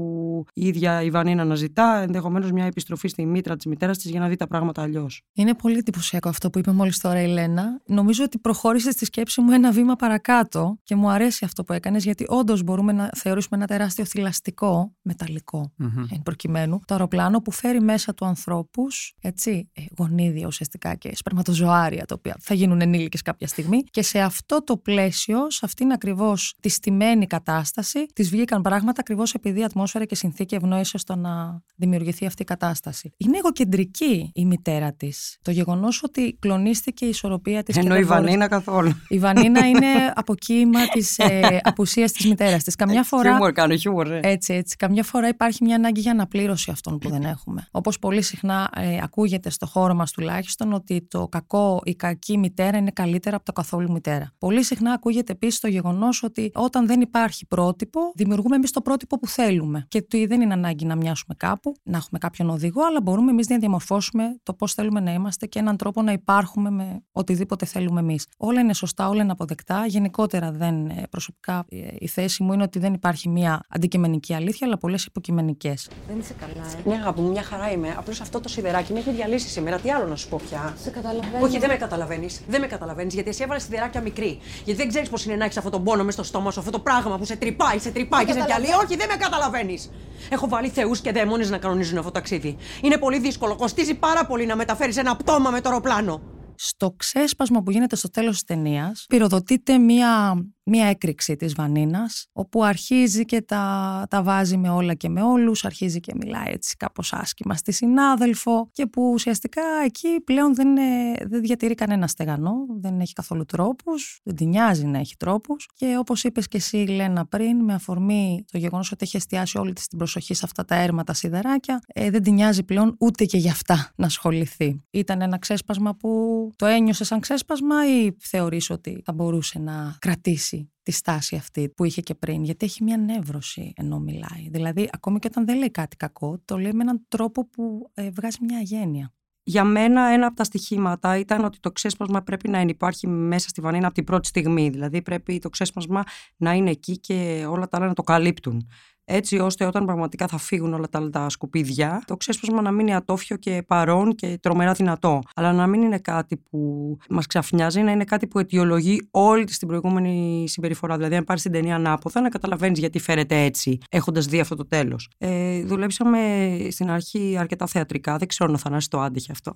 η ίδια η Βανίνα αναζητά, ενδεχομένως μια επιστροφή στη μήτρα της μητέρας της για να δει τα πράγματα αλλιώς. Είναι πολύ εντυπωσιακό αυτό που είπε μόλις τώρα η Λένα. Νομίζω ότι προχώρησε στη σκέψη μου ένα βήμα παρακάτω και μου αρέσει αυτό που έκανες, γιατί όντως μπορούμε να θεωρήσουμε ένα τεράστιο θηλαστικό, μεταλλικό mm-hmm. εν προκειμένου, το αεροπλάνο που φέρει μέσα του ανθρώπους, έτσι, ε, γονίδια ουσιαστικά και σπερματοζωάρια, τα οποία θα γίνουν ενήλικες κάποια στιγμή. Και σε αυτό το πλαίσιο, σε αυτήν ακριβώς τη στημένη κατάσταση, της βγήκαν πράγματα ακριβώς επειδή η ατμόσφαιρα και η συνθήκη ευνόησε στο να δημιουργηθεί αυτή η κατάσταση. Είναι εγωκεντρική η μητέρα της. Το γεγονός ότι κλονίστηκε η ισορροπία της. Ενώ η Βανίνα καθόλου. Η Βανίνα είναι αποκύημα της ε, απουσίας της μητέρας της. Καμιά φορά. Χιούμορ κάνω, χιούμορ. Ε. Έτσι, έτσι. Καμιά φορά υπάρχει μια ανάγκη για αναπλήρωση αυτών που δεν έχουμε. Όπως πολύ συχνά ε, ακούγεται στο χώρο μας τουλάχιστον ότι το κακό, η κακή μητέρα είναι καλύτερα από το καθόλου μητέρα. Πολύ συχνά ακούγεται επίσης το γεγονός ότι όταν δεν υπάρχει πρότυπο, δημιουργούμε εμείς το πρότυπο που θέλουμε. Και ότι δεν είναι ανάγκη να μοιάσουμε κάπου, να έχουμε κάποιον οδηγό, αλλά μπορούμε εμείς να διαμορφώσουμε το πώς θέλουμε να είμαστε και έναν τρόπο να υπάρχουμε με οτιδήποτε θέλουμε εμείς. Όλα είναι σωστά, όλα είναι αποδεκτά. Γενικότερα δεν ε, προσωπικά ε, η θέση μου είναι ότι δεν υπάρχει μία αντικειμενική αλήθεια, αλλά πολλές υποκειμενικές. Δεν είσαι καλά, ε. Μια αγάπη μου, μια χαρά είμαι. Απλώς αυτό το σιδεράκι με έχει διαλύσει σήμερα. Τι άλλο να σου πω πια; Σε καταλαβαίνω. Όχι, δεν με καταλαβαίνεις. Δεν με καταλαβαίνεις γιατί εσύ έβαλες σιδεράκια μικρή. Γιατί δεν ξέρεις πώς είναι να έχεις αυτό τον πόνο μες στο στόμα σου, αυτό το πράγμα που σε τρυπάει, σε τρυπάει και σε διαλύει. Όχι, δεν με καταλαβαίνεις. Έχω βάλει θεούς και δαίμονες να κανονίζουν αυτό το ταξίδι. Είναι πολύ δύσκολο. Κοστίζει πάρα πολύ να μεταφέρεις ένα πτώμα με το αεροπλάνο. Στο ξέσπασμα που γίνεται στο τέλος της ταινίας, πυροδοτείται μία, μία έκρηξη της Βανίνας, όπου αρχίζει και τα, τα βάζει με όλα και με όλους, αρχίζει και μιλάει έτσι κάπως άσχημα στη συνάδελφο και που ουσιαστικά εκεί πλέον δεν, είναι, δεν διατηρεί κανένα στεγανό, δεν έχει καθόλου τρόπους, δεν την νοιάζει να έχει τρόπους και όπως είπες και εσύ Λένα πριν, με αφορμή το γεγονός ότι έχει εστιάσει όλη της την προσοχή σε αυτά τα έρματα σιδεράκια, ε, δεν την νοιάζει πλέον ούτε και για αυτά να ασχοληθεί. Ήταν ένα ξέσπασμα που το ένιωσες σαν ξέσπασμα ή θεωρείς ότι θα μπορούσε να κρατήσει τη στάση αυτή που είχε και πριν, γιατί έχει μια νεύρωση ενώ μιλάει. Δηλαδή, ακόμη και όταν δεν λέει κάτι κακό, το λέει με έναν τρόπο που ε, βγάζει μια αγένεια. Για μένα ένα από τα στοιχήματα ήταν ότι το ξέσπασμα πρέπει να υπάρχει μέσα στη Βανίνα από την πρώτη στιγμή. Δηλαδή πρέπει το ξέσπασμα να είναι εκεί και όλα τα άλλα να το καλύπτουν έτσι ώστε όταν πραγματικά θα φύγουν όλα τα άλλα τα σκουπίδια, το ξέσπασμα να μείνει ατόφιο και παρόν και τρομερά δυνατό. Αλλά να μην είναι κάτι που μας ξαφνιάζει, να είναι κάτι που αιτιολογεί όλη της την προηγούμενη συμπεριφορά. Δηλαδή, αν πάρεις την ταινία ανάποδα, να καταλαβαίνεις γιατί φέρεται έτσι, έχοντας δει αυτό το τέλος. Ε, δουλέψαμε στην αρχή αρκετά θεατρικά. Δεν ξέρω αν ο Θανάσης το άντεχε αυτό.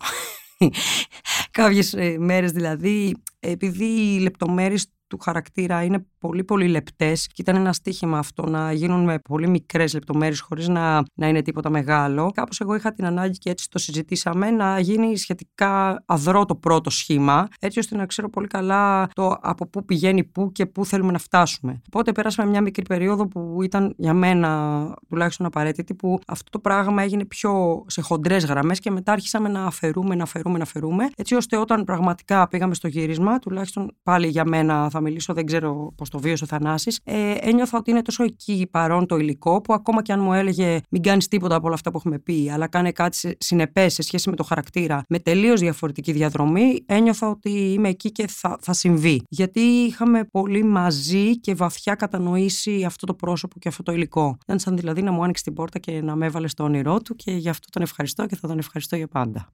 Κάποιες μέρες δηλαδή, επειδή οι λεπτομέρειες του χαρακτήρα είναι πολύ πολύ λεπτές και ήταν ένα στίχημα αυτό να γίνουν με πολύ μικρές λεπτομέρειες χωρίς να, να είναι τίποτα μεγάλο. Κάπως εγώ είχα την ανάγκη και έτσι το συζητήσαμε να γίνει σχετικά αδρό το πρώτο σχήμα έτσι ώστε να ξέρω πολύ καλά το από πού πηγαίνει πού και πού θέλουμε να φτάσουμε. Οπότε πέρασαμε μια μικρή περίοδο που ήταν για μένα τουλάχιστον απαραίτητη που αυτό το πράγμα έγινε πιο σε χοντρές γραμμές και μετά άρχισαμε να αφαιρούμε, να αφαιρούμε, να αφαιρούμε έτσι ώστε όταν πραγματικά πήγαμε στο γύρισμα τουλάχιστον πάλι για μένα θα μιλήσω, δεν ξέρω πώς το βίωσε ο Θανάσης. Ε, ένιωθα ότι είναι τόσο εκεί παρόν το υλικό που ακόμα και αν μου έλεγε μην κάνεις τίποτα από όλα αυτά που έχουμε πει, αλλά κάνε κάτι συνεπές σε σχέση με το χαρακτήρα, με τελείως διαφορετική διαδρομή, ένιωθα ότι είμαι εκεί και θα, θα συμβεί. Γιατί είχαμε πολύ μαζί και βαθιά κατανοήσει αυτό το πρόσωπο και αυτό το υλικό. Ήταν σαν δηλαδή να μου άνοιξε την πόρτα και να με έβαλε στο όνειρό του και γι' αυτό τον ευχαριστώ και θα τον ευχαριστώ για πάντα.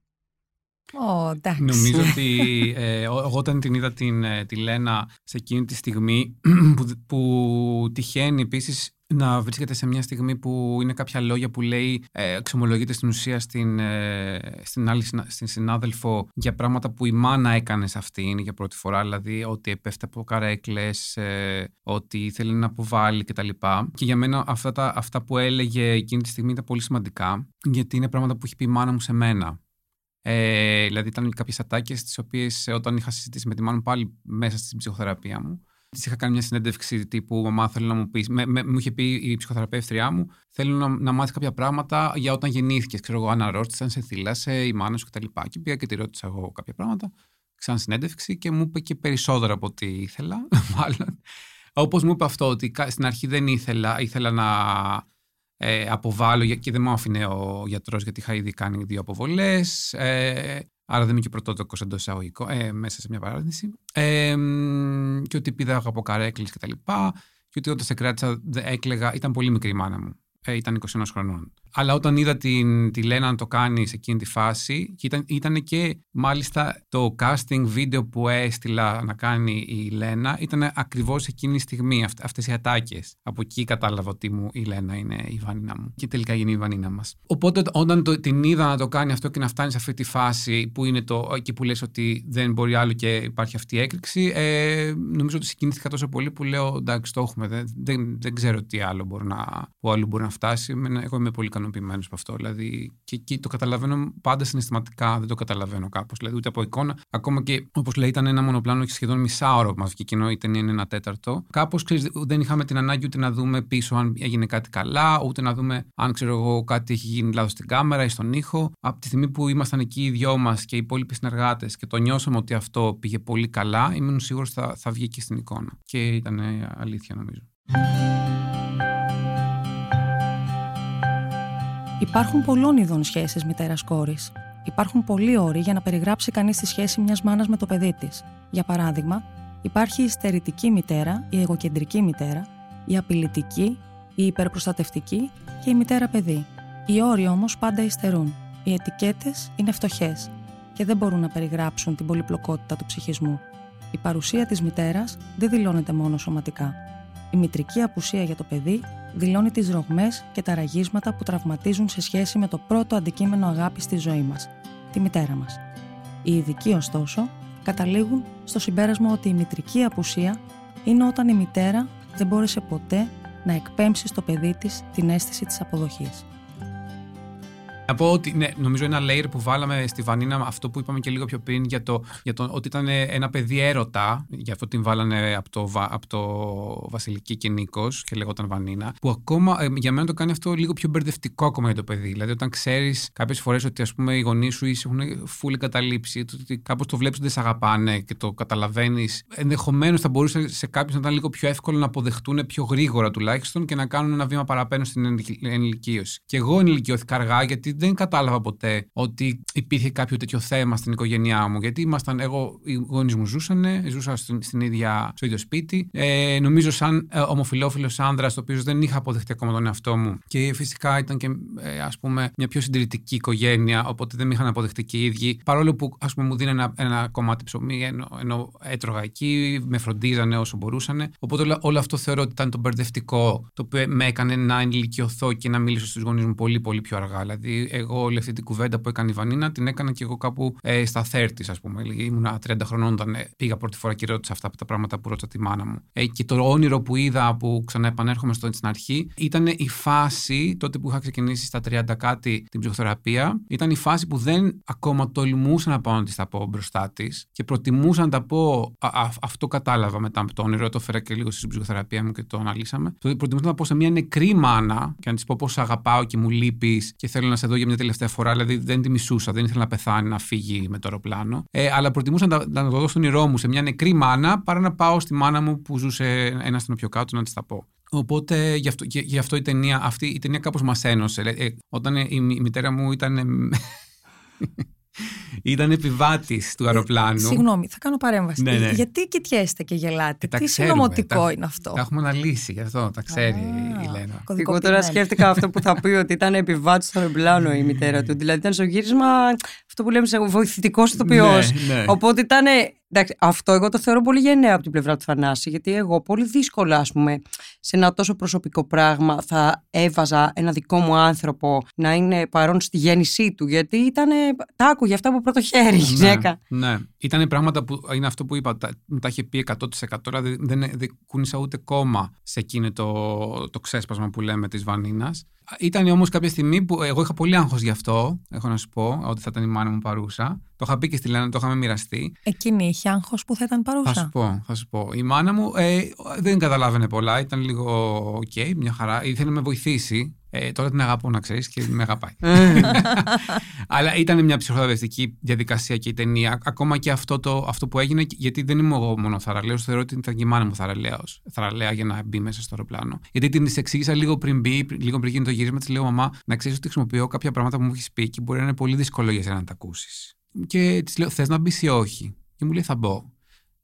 Oh, Νομίζω ότι ε, εγώ όταν την είδα την, ε, τη Λένα σε εκείνη τη στιγμή που, που τυχαίνει επίσης να βρίσκεται σε μια στιγμή που είναι κάποια λόγια που λέει ε, εξομολογείται στην ουσία στην, ε, στην άλλη στην συνάδελφο για πράγματα που η μάνα έκανε σε αυτήν για πρώτη φορά, δηλαδή ότι επέφτε από καρέκλες, ε, ότι ήθελε να αποβάλει κτλ. Και για μένα αυτά, τα, αυτά που έλεγε εκείνη τη στιγμή ήταν πολύ σημαντικά, γιατί είναι πράγματα που έχει πει η μάνα μου σε μένα. Ε, δηλαδή, ήταν κάποιες ατάκες, τις οποίες όταν είχα συζητήσει με τη μάνα πάλι μέσα στην ψυχοθεραπεία μου, της είχα κάνει μια συνέντευξη τύπου Μαμά, θέλω να μου πεις. Με, με, μου είχε πει η ψυχοθεραπεύτριά μου, θέλω να, να μάθεις κάποια πράγματα για όταν γεννήθηκες. Ξέρω εγώ, αν αρρώστησαν, σε θύλασε, η μάνα σου κτλ. Και, και πήγα και τη ρώτησα εγώ κάποια πράγματα, σαν συνέντευξη και μου είπε και περισσότερα από ό,τι ήθελα, μάλλον. Όπως μου είπε αυτό, ότι στην αρχή δεν ήθελα, ήθελα να ε, αποβάλω και δεν μου άφηνε ο γιατρός γιατί είχα ήδη κάνει δύο αποβολές. Ε, άρα δεν είμαι και πρωτότοκος εντός εισαγωγικών, ε, μέσα σε μια παράδειση. Ε, και ότι πήδαγα από καρέκλες κτλ. Και, και ότι όταν σε κράτησα έκλεγα, ήταν πολύ μικρή η μάνα μου. Ε, ήταν 21 χρονών. Αλλά όταν είδα την, τη Λένα να το κάνει σε εκείνη τη φάση, και ήταν, ήταν και μάλιστα το casting βίντεο που έστειλα να κάνει η Λένα, ήταν ακριβώς εκείνη τη στιγμή, αυ, αυτές οι ατάκες. Από εκεί κατάλαβα ότι μου, η Λένα είναι η βανίνα μου. Και τελικά γίνει η βανίνα μας. Οπότε όταν το, την είδα να το κάνει αυτό και να φτάνει σε αυτή τη φάση που είναι το, εκεί που λες ότι δεν μπορεί άλλο και υπάρχει αυτή η έκρηξη, ε, νομίζω ότι συγκινήθηκα τόσο πολύ που λέω εντάξει, το έχουμε. Δεν, δεν, δεν ξέρω τι άλλο μπορεί να, που άλλο μπορεί να φτάσει. Εγώ είμαι πολύ ικανοποιημένος ικανοποιημένο από αυτό. Δηλαδή, και εκεί το καταλαβαίνω πάντα συναισθηματικά, δεν το καταλαβαίνω κάπως. Δηλαδή, ούτε από εικόνα. Ακόμα και όπως λέει, ήταν ένα μονοπλάνο και σχεδόν μισά ώρα που μα βγήκε, ενώ η ταινία είναι ένα τέταρτο. Κάπως δεν είχαμε την ανάγκη ούτε να δούμε πίσω αν έγινε κάτι καλά, ούτε να δούμε αν ξέρω εγώ κάτι έχει γίνει λάθος στην κάμερα ή στον ήχο. Από τη στιγμή που ήμασταν εκεί οι δυο μας και οι υπόλοιποι συνεργάτες και το νιώσαμε ότι αυτό πήγε πολύ καλά, ήμουν σίγουρος ότι θα, θα βγει και στην εικόνα. Και ήταν αλήθεια νομίζω. Υπάρχουν πολλών ειδών σχέσεις μητέρα-κόρη. Υπάρχουν πολλοί όροι για να περιγράψει κανείς τη σχέση μιας μάνας με το παιδί της. Για παράδειγμα, υπάρχει η στερητική μητέρα, η εγωκεντρική μητέρα, η απειλητική, η υπερπροστατευτική και η μητέρα-παιδί. Οι όροι όμως πάντα υστερούν. Οι ετικέτες είναι φτωχές και δεν μπορούν να περιγράψουν την πολυπλοκότητα του ψυχισμού. Η παρουσία της μητέρας δεν δηλώνεται μόνο σωματικά. Η μητρική απουσία για το παιδί δηλώνει τις ρογμές και τα ραγίσματα που τραυματίζουν σε σχέση με το πρώτο αντικείμενο αγάπης στη ζωή μας, τη μητέρα μας. Οι ειδικοί, ωστόσο, καταλήγουν στο συμπέρασμα ότι η μητρική απουσία είναι όταν η μητέρα δεν μπόρεσε ποτέ να εκπέμψει στο παιδί της την αίσθηση της αποδοχής. Να πω ότι ναι, νομίζω ένα layer που βάλαμε στη Βανίνα, αυτό που είπαμε και λίγο πιο πριν για το, για το ότι ήταν ένα παιδί έρωτα, γι' αυτό την βάλανε από το, από το Βασιλική και Νίκος και λέγονταν Βανίνα, που ακόμα ε, για μένα το κάνει αυτό λίγο πιο μπερδευτικό ακόμα για το παιδί. Δηλαδή, όταν ξέρεις κάποιες φορές ότι ας πούμε, οι γονείς σου έχουν φούλη καταλήψει, ότι κάπως το βλέπεις ότι δεν σε αγαπάνε και το καταλαβαίνεις, ενδεχομένως θα μπορούσε σε κάποιους να ήταν λίγο πιο εύκολο να αποδεχτούν πιο γρήγορα τουλάχιστον και να κάνουν ένα βήμα παραπάνω στην ενηλικίωση. Και εγώ ενηλικιώθηκα αργά γιατί δεν κατάλαβα ποτέ ότι υπήρχε κάποιο τέτοιο θέμα στην οικογένειά μου. Γιατί ήμασταν, εγώ, οι γονείς μου ζούσαν, ζούσα στην, στην ίδια, στο ίδιο σπίτι. Ε, νομίζω, σαν ε, ομοφυλόφιλο άνδρας, το οποίο δεν είχα αποδεχτεί ακόμα τον εαυτό μου. Και φυσικά ήταν και, ε, ας πούμε, μια πιο συντηρητική οικογένεια, οπότε δεν με είχαν αποδεχτεί και οι ίδιοι. Παρόλο που, ας πούμε, μου δίνανε ένα, ένα κομμάτι ψωμί, ενώ, ενώ έτρωγα εκεί, με φροντίζανε όσο μπορούσαν. Οπότε όλο αυτό θεωρώ ότι ήταν το μπερδευτικό, το οποίο με έκανε να ενηλικιωθώ και να μιλήσω στους γονείς μου πολύ, πολύ πιο αργά. Δηλαδή, εγώ όλη αυτή την κουβέντα που έκανε η Βανίνα την έκανα και εγώ κάπου ε, στα 30, ας πούμε. Ήμουνα 30 χρονών όταν ε, πήγα πρώτη φορά και ρώτησα αυτά τα πράγματα που ρώτησα τη μάνα μου. Ε, και το όνειρο που είδα, που ξαναεπανέρχομαι στο, στην αρχή, ήταν η φάση τότε που είχα ξεκινήσει στα 30 κάτι την ψυχοθεραπεία. Ήταν η φάση που δεν ακόμα τολμούσα να πάω να της τα πω μπροστά της και προτιμούσα να τα πω. Α, α, αυτό κατάλαβα μετά από το όνειρο, το έφερα και λίγο στην ψυχοθεραπεία μου και το αναλύσαμε. Προτιμούσα να τα πω σε μια νεκρή μάνα και να της πω πώς αγαπάω και μου λείπεις και θέλω να σε δω για μια τελευταία φορά. Δηλαδή δεν τη μισούσα, δεν ήθελα να πεθάνει, να φύγει με το αεροπλάνο. Ε, αλλά προτιμούσα να, να το δω στον ηρώ μου σε μια νεκρή μάνα παρά να πάω στη μάνα μου που ζούσε ένα στην πιο κάτω να της τα πω. Οπότε γι' αυτό, γι αυτό η ταινία, αυτή, η ταινία κάπως μας ένωσε. Ε, όταν η, η μητέρα μου ήταν Ήταν επιβάτης του αεροπλάνου. Συγγνώμη, θα κάνω παρέμβαση. Ναι, ναι. Γιατί κοιτιέστε και γελάτε, ε, Τι συνωμοτικό είναι αυτό; Τα έχουμε αναλύσει γι' αυτό, τα ξέρει η Λένα. Εγώ τώρα σκέφτηκα αυτό που θα πει ότι ήταν επιβάτης του αεροπλάνου η μητέρα του. Δηλαδή ήταν στο γύρισμα αυτό που λέμε σε βοηθητικός ηθοποιός. Ναι, ναι. Οπότε ήταν Εντάξει, αυτό εγώ το θεωρώ πολύ γενναίο από την πλευρά του Θανάση, γιατί εγώ πολύ δύσκολα, ας πούμε, σε ένα τόσο προσωπικό πράγμα θα έβαζα ένα δικό μου άνθρωπο να είναι παρόν στη γέννησή του, γιατί ήταν, τα άκουγε αυτά από πρώτο χέρι η ναι, γυναίκα. Ναι, ναι. Ήταν πράγματα που είναι αυτό που είπα, τα, τα είχε πει 100%, δηλαδή δεν, δεν κούνησα ούτε κόμμα σε εκείνο το, το ξέσπασμα που λέμε της Βανίνας. Ήταν όμως κάποια στιγμή που εγώ είχα πολύ άγχος γι' αυτό. Έχω να σου πω ότι θα ήταν η μάνα μου παρούσα. Το είχα πει και στη Λένα, το είχαμε μοιραστεί. Εκείνη είχε άγχος που θα ήταν παρούσα; Θα σου πω, θα σου πω. Η μάνα μου ε, δεν καταλάβαινε πολλά. Ήταν λίγο OK, okay, μια χαρά. Ήθελε να με βοηθήσει. Ε, τώρα την αγαπώ να ξέρεις και με αγαπάει. Ε. Αλλά ήταν μια ψυχοδραυστική διαδικασία και η ταινία. Ακόμα και αυτό, το, αυτό που έγινε, γιατί δεν είμαι εγώ μόνο θαραλέος, θεωρώ ότι ήταν και η μάνα μου θαραλέα για να μπει μέσα στο αεροπλάνο. Γιατί την εξήγησα λίγο πριν μπει, λίγο πριν γίνει το γύρισμα, της λέω Μαμά, να ξέρεις ότι χρησιμοποιώ κάποια πράγματα που μου έχεις πει και μπορεί να είναι πολύ δύσκολο για σένα να τα ακούσεις. Και της λέω, Θες να μπεις ή όχι; Και μου λέει, Θα μπω.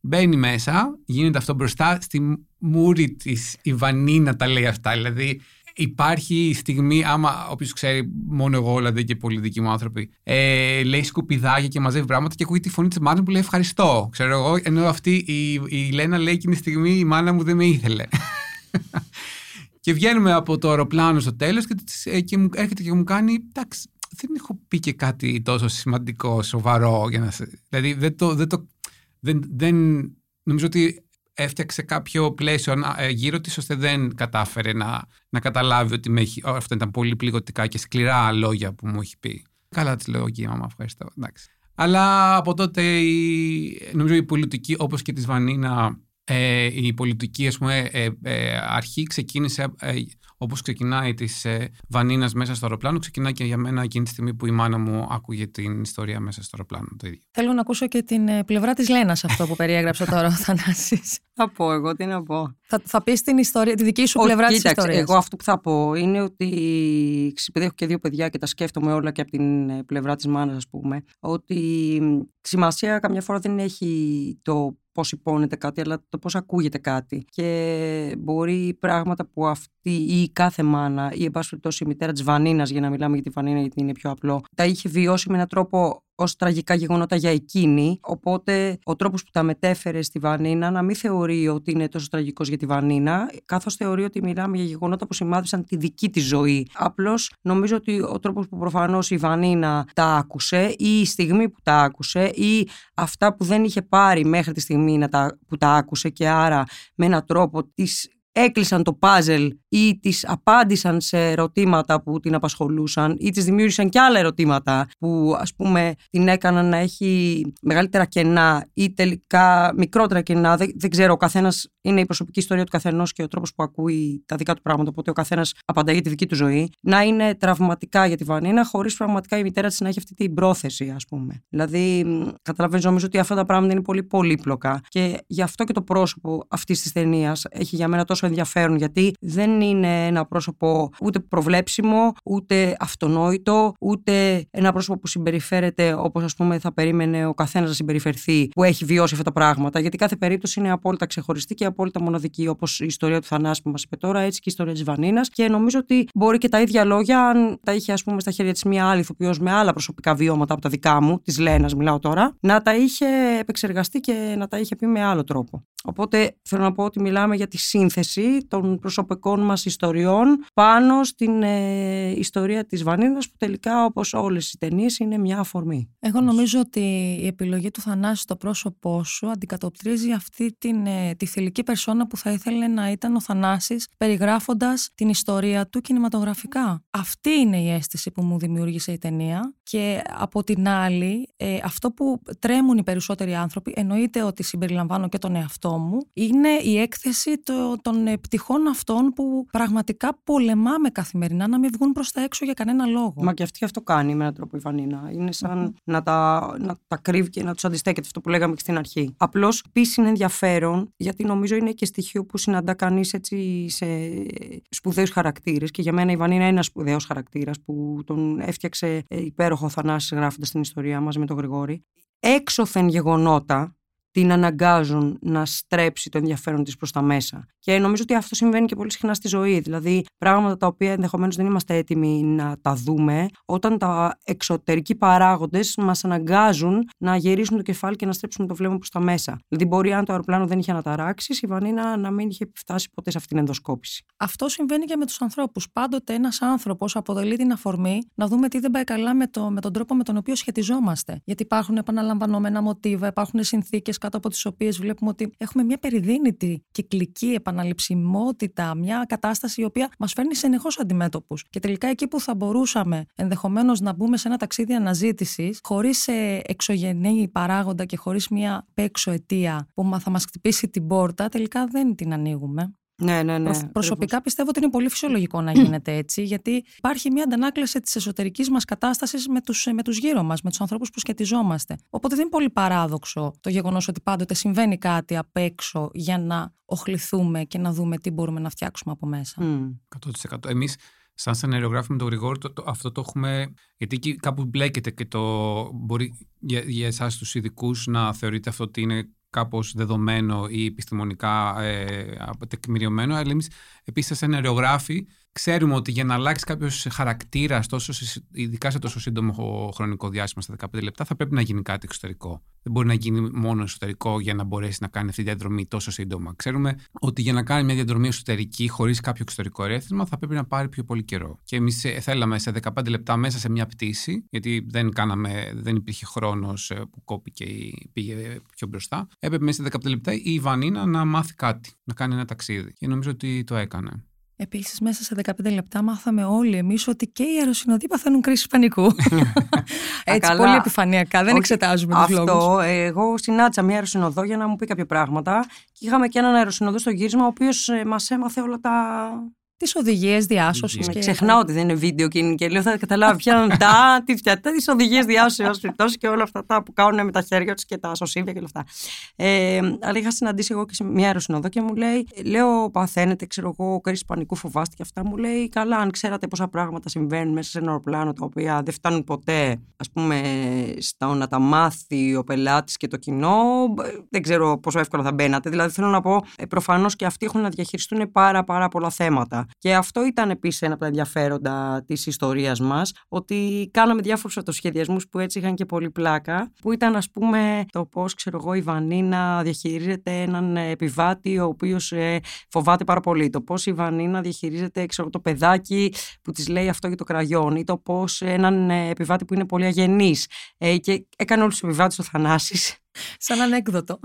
Μπαίνει μέσα, γίνεται αυτό μπροστά στη μούρη της η Βανίνα τα λέει αυτά. Δηλαδή, υπάρχει στιγμή, άμα όποιος ξέρει, μόνο εγώ δηλαδή και πολλοί δικοί μου άνθρωποι, ε, λέει σκουπιδάκια και μαζεύει πράγματα και ακούει τη φωνή της μάνας που λέει ευχαριστώ. Ξέρω εγώ, ενώ αυτή η, η Λένα λέει εκείνη τη στιγμή η μάνα μου δεν με ήθελε. και βγαίνουμε από το αεροπλάνο στο τέλος και, ε, και μου έρχεται και μου κάνει. Εντάξει, δεν έχω πει και κάτι τόσο σημαντικό, σοβαρό. Για να, δηλαδή δεν το. Δεν το δεν, δεν, νομίζω ότι έφτιαξε κάποιο πλαίσιο ε, γύρω της, ώστε δεν κατάφερε να, να καταλάβει ότι με έχει, αυτά ήταν πολύ πληγωτικά και σκληρά λόγια που μου έχει πει. Καλά της λέω εκεί, μαμά, ευχαριστώ. Εντάξει. Αλλά από τότε η, νομίζω η πολιτική όπως και της Βανίνα ε, η πολιτική ας πούμε, ε, ε, αρχή ξεκίνησε ε, Όπως ξεκινάει της ε, Βανίνας μέσα στο αεροπλάνο, ξεκινάει και για μένα εκείνη τη στιγμή που η μάνα μου άκουγε την ιστορία μέσα στο αεροπλάνο. Το ίδιο. Θέλω να ακούσω και την ε, πλευρά της Λένας αυτό που περιέγραψε τώρα ο Θανάσης. Θα πω εγώ, τι να πω. Θα, θα πεις την ιστορία, τη δική σου πλευρά της ιστορίας. Εγώ αυτό που θα πω είναι ότι. Επειδή έχω και δύο παιδιά και τα σκέφτομαι όλα και από την ε, πλευρά της μάνας, ας πούμε, ότι σημασία καμιά φορά δεν έχει το πώς υπόνεται κάτι, αλλά το πώς ακούγεται κάτι. Και μπορεί πράγματα που αυτή ή κάθε μάνα, ή εν πάση περιπτώσει η μητέρα της Βανίνας, για να μιλάμε για τη Βανίνα, γιατί είναι πιο απλό, τα είχε βιώσει με έναν τρόπο ως τραγικά γεγονότα για εκείνη. Οπότε ο τρόπος που τα μετέφερε στη Βανίνα να μην θεωρεί ότι είναι τόσο τραγικός για τη Βανίνα, καθώς θεωρεί ότι μιλάμε για γεγονότα που σημάδισαν τη δική της ζωή. Απλώς νομίζω ότι ο τρόπος που προφανώς η Βανίνα τα άκουσε, ή η στιγμή που τα άκουσε, ή αυτά που δεν είχε πάρει μέχρι τη στιγμή να τα, που τα άκουσε και άρα με έναν τρόπο της έκλεισαν το πάζελ ή τις απάντησαν σε ερωτήματα που την απασχολούσαν ή τις δημιούργησαν και άλλα ερωτήματα που ας πούμε την έκαναν να έχει μεγαλύτερα κενά ή τελικά μικρότερα κενά. Δεν, δεν ξέρω, ο καθένας είναι η προσωπική ιστορία του καθενός και ο τρόπος που ακούει τα δικά του πράγματα. Οπότε ο καθένας απαντάει για τη δική του ζωή. Να είναι τραυματικά για τη Βανίνα, χωρίς πραγματικά η μητέρα της να έχει αυτή την πρόθεση, ας πούμε. Δηλαδή, καταλαβαίνω νομίζω ότι αυτά τα πράγματα είναι πολύ πολύπλοκα. Και γι' αυτό και το πρόσωπο αυτής της ταινίας έχει για μένα τόσο ενδιαφέρον, γιατί δεν είναι ένα πρόσωπο ούτε προβλέψιμο, ούτε αυτονόητο, ούτε ένα πρόσωπο που συμπεριφέρεται όπως ας πούμε θα περίμενε ο καθένας να συμπεριφερθεί που έχει βιώσει αυτά τα πράγματα. Γιατί κάθε περίπτωση είναι απόλυτα ξεχωριστή και απόλυτα μοναδική, όπως η ιστορία του Θανάση που μας είπε τώρα, έτσι και η ιστορία της Βανίνας. Και νομίζω ότι μπορεί και τα ίδια λόγια, αν τα είχε, ας πούμε, στα χέρια της μία άλλη ηθοποιός με άλλα προσωπικά βιώματα από τα δικά μου, της Λένας, μιλάω τώρα, να τα είχε επεξεργαστεί και να τα είχε πει με άλλο τρόπο. Οπότε θέλω να πω ότι μιλάμε για τη σύνθεση των προσωπικών μας ιστοριών πάνω στην ε, ιστορία της Βανίνας που τελικά όπως όλες οι ταινίες είναι μια αφορμή. Εγώ νομίζω ότι η επιλογή του Θανάση στο πρόσωπό σου αντικατοπτρίζει αυτή την, ε, τη θηλυκή περσόνα που θα ήθελε να ήταν ο Θανάσης περιγράφοντας την ιστορία του κινηματογραφικά. Αυτή είναι η αίσθηση που μου δημιούργησε η ταινία και από την άλλη ε, αυτό που τρέμουν οι περισσότεροι άνθρωποι εννοείται ότι συμπεριλαμβάνω και τον εαυτό μου είναι η έκθεση το, των ε, πτυχών αυτών που πραγματικά πολεμάμε καθημερινά να μην βγουν προς τα έξω για κανένα λόγο. Μα και αυτή αυτό κάνει με έναν τρόπο η Βανίνα. Είναι σαν να, τα, να τα κρύβει και να τους αντιστέκεται αυτό που λέγαμε και στην αρχή. Απλώς επίση είναι ενδιαφέρον γιατί νομίζω είναι και στοιχείο που συναντά κανείς έτσι σε σπουδαίους χαρακτήρες. Και για μένα η Βανίνα είναι ένας σπουδαίος χαρακτήρας που τον έφτιαξε ε, υπέροχο Θανάση γράφοντας την ιστορία μαζί με τον Γρηγόρη. Έξωθεν γεγονότα την αναγκάζουν να στρέψει το ενδιαφέρον της προς τα μέσα. Και νομίζω ότι αυτό συμβαίνει και πολύ συχνά στη ζωή. Δηλαδή, πράγματα τα οποία ενδεχομένως δεν είμαστε έτοιμοι να τα δούμε, όταν τα εξωτερικοί παράγοντες μας αναγκάζουν να γυρίσουν το κεφάλι και να στρέψουν το βλέμμα προς τα μέσα. Δηλαδή, μπορεί αν το αεροπλάνο δεν είχε αναταράξει, η Βανίνα να μην είχε φτάσει ποτέ σε αυτήν την ενδοσκόπηση. Αυτό συμβαίνει και με τους ανθρώπους. Πάντοτε ένας άνθρωπος αποτελεί την αφορμή να δούμε τι δεν πάει καλά με, το, με τον τρόπο με τον οποίο σχετιζόμαστε. Γιατί υπάρχουν επαναλαμβανόμενα μοτίβα, υπάρχουν συνθήκες κάτω από τις οποίες βλέπουμε ότι έχουμε μια περιδίνητη κυκλική επαναληψιμότητα, μια κατάσταση η οποία μας φέρνει συνεχώς αντιμέτωπους. Και τελικά εκεί που θα μπορούσαμε ενδεχομένως να μπούμε σε ένα ταξίδι αναζήτησης, χωρίς ε, εξωγενή παράγοντα και χωρίς μια παίξω αιτία που θα μας χτυπήσει την πόρτα, τελικά δεν την ανοίγουμε. Ναι, ναι, ναι. προσωπικά πιστεύω ότι είναι πολύ φυσιολογικό να γίνεται έτσι, γιατί υπάρχει μια αντανάκλαση της εσωτερικής μας κατάστασης με τους με τους γύρω μας, με τους ανθρώπους που σχετιζόμαστε. Οπότε δεν είναι πολύ παράδοξο το γεγονός ότι πάντοτε συμβαίνει κάτι απ' έξω για να οχληθούμε και να δούμε τι μπορούμε να φτιάξουμε από μέσα. Mm. 100%. Εμείς, σαν σενεριογράφοι με τον Γρηγόρη, το, το, αυτό το έχουμε. Γιατί εκεί κάπου μπλέκεται και το. Μπορεί για, για εσάς τους ειδικούς να θεωρείτε αυτό ότι είναι κάπως δεδομένο ή επιστημονικά ε, τεκμηριωμένο, αλλά εμείς επίσης σαν αερογράφοι Ξέρουμε ότι για να αλλάξει κάποιος χαρακτήρας, ειδικά σε τόσο σύντομο χρονικό διάστημα, στα 15 λεπτά, θα πρέπει να γίνει κάτι εξωτερικό. Δεν μπορεί να γίνει μόνο εσωτερικό για να μπορέσει να κάνει αυτή τη διαδρομή τόσο σύντομα. Ξέρουμε ότι για να κάνει μια διαδρομή εσωτερική χωρίς κάποιο εξωτερικό ερέθισμα θα πρέπει να πάρει πιο πολύ καιρό. Και εμείς ε, θέλαμε σε 15 λεπτά μέσα σε μια πτήση, γιατί δεν, κάναμε, δεν υπήρχε χρόνος ε, που κόπηκε ή πήγε πιο μπροστά. Έπρεπε μέσα σε 15 λεπτά η Βανίνα να μάθει κάτι, να κάνει ένα ταξίδι. Και νομίζω ότι το έκανε. Επίσης, μέσα σε 15 λεπτά μάθαμε όλοι εμείς ότι και οι αεροσυνοδοί παθαίνουν κρίση πανικού. Έτσι, πολύ επιφανειακά. Δεν εξετάζουμε του λόγου. Αυτό. Εγώ συνάντησα μια αεροσυνοδό για να μου πει κάποια πράγματα. Και είχαμε και έναν αεροσυνοδό στο γύρισμα, ο οποίος ε, μας έμαθε όλα τα τις οδηγίες διάσωσης. Και... Ξεχνάω ότι δεν είναι βίντεο και, και λέω θα καταλάβει πια τα, τι τις οδηγίες διάσωσης και όλα αυτά τα που κάνουν με τα χέρια τους και τα σωσίβια και όλα αυτά. Ε, αλλά είχα συναντήσει εγώ και σε μια αεροσυνοδό και μου λέει, λέω παθαίνετε, ξέρω εγώ, κρίση πανικού φοβάστε και αυτά. Μου λέει, καλά, αν ξέρατε πόσα πράγματα συμβαίνουν μέσα σε ένα αεροπλάνο τα οποία δεν φτάνουν ποτέ, ας πούμε, στο να τα μάθει ο πελάτης και το κοινό, δεν ξέρω πόσο εύκολα θα μπαίνατε. Δηλαδή θέλω να πω, ε, προφανώς και αυτοί έχουν να διαχειριστούν πάρα, πάρα πολλά θέματα. Και αυτό ήταν επίσης ένα από τα ενδιαφέροντα της ιστορίας μας, ότι κάναμε διάφορους αυτοσχεδιασμούς που έτσι είχαν και πολύ πλάκα, που ήταν ας πούμε το πώς ξέρω εγώ η Βανίνα διαχειρίζεται έναν επιβάτη ο οποίος ε, φοβάται πάρα πολύ. Το πώς η Βανίνα διαχειρίζεται ξέρω, το παιδάκι που της λέει αυτό για το κραγιόν, ή το πώς έναν ε, επιβάτη που είναι πολύ αγενής. Ε, και έκανε όλους τους επιβάτες το Θανάσης Σαν ανέκδοτο.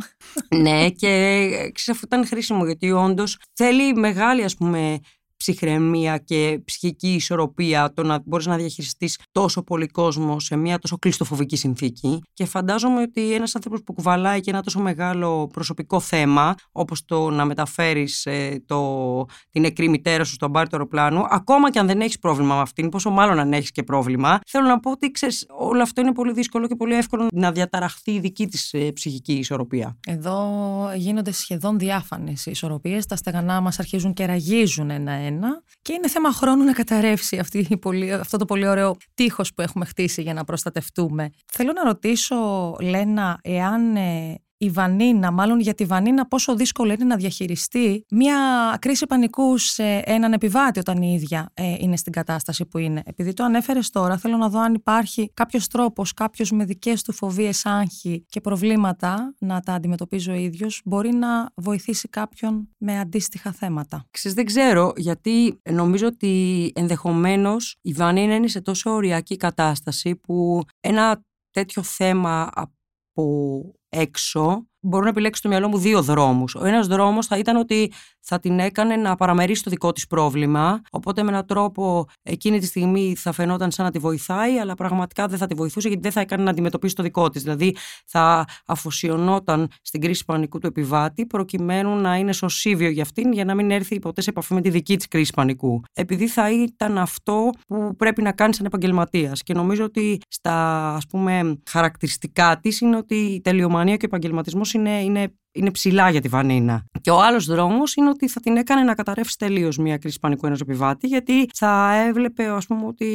ναι, και ξέρεις, αυτό ήταν χρήσιμο γιατί όντως θέλει μεγάλη ας πούμε ψυχραιμία και ψυχική ισορροπία το να μπορείς να διαχειριστείς τόσο πολύ κόσμο σε μια τόσο κλειστοφοβική συνθήκη. Και φαντάζομαι ότι ένας άνθρωπος που κουβαλάει και ένα τόσο μεγάλο προσωπικό θέμα όπως το να μεταφέρεις ε, το, την νεκρή μητέρα σου στον πάρει του αεροπλάνου ακόμα και αν δεν έχεις πρόβλημα με αυτήν πόσο μάλλον αν έχεις και πρόβλημα θέλω να πω ότι ξέρεις, όλο αυτό είναι πολύ δύσκολο και πολύ εύκολο να διαταραχθεί η δική της ε, ψυχική ισορροπία. Εδώ γίνονται σχεδόν διάφανες οι ισορροπίες, τα στεγανά μας αρχίζουν και ραγίζουν ένα-ένα και είναι θέμα χρόνου να καταρρεύσει αυτή η πολύ, αυτό το πολύ ωραίο τείχος που έχουμε χτίσει για να προστατευτούμε. Θέλω να ρωτήσω, Λένα, εάν ε, η Βανίνα, μάλλον για τη Βανίνα, πόσο δύσκολο είναι να διαχειριστεί μια κρίση πανικού σε έναν επιβάτη όταν η ίδια ε, είναι στην κατάσταση που είναι. Επειδή το ανέφερες τώρα, θέλω να δω αν υπάρχει κάποιος τρόπος, κάποιος με δικές του φοβίες, άγχη και προβλήματα να τα αντιμετωπίζει ο ίδιος, μπορεί να βοηθήσει κάποιον με αντίστοιχα θέματα. Ξέρεις, δεν ξέρω, γιατί νομίζω ότι ενδεχομένως η Βανίνα είναι σε τόσο οριακή κατάσταση που ένα τέτοιο θέμα από έξω μπορώ να επιλέξω στο μυαλό μου δύο δρόμους. Ο ένας δρόμος θα ήταν ότι θα την έκανε να παραμερίσει το δικό της πρόβλημα. Οπότε με έναν τρόπο εκείνη τη στιγμή θα φαινόταν σαν να τη βοηθάει, αλλά πραγματικά δεν θα τη βοηθούσε γιατί δεν θα έκανε να αντιμετωπίσει το δικό της. Δηλαδή θα αφοσιωνόταν στην κρίση πανικού του επιβάτη, προκειμένου να είναι σωσίβιο για αυτήν, για να μην έρθει ποτέ σε επαφή με τη δική της κρίση πανικού. Επειδή θα ήταν αυτό που πρέπει να κάνει σαν επαγγελματίας. Και νομίζω ότι στα ας πούμε χαρακτηριστικά της είναι ότι η τελειομανία και ο επαγγελματισμός είναι, είναι είναι ψηλά για τη Βανίνα. Και ο άλλος δρόμος είναι ότι θα την έκανε να καταρρεύσει τελείως μια κρίση πανικού ενός επιβάτη, γιατί θα έβλεπε, ας πούμε, ότι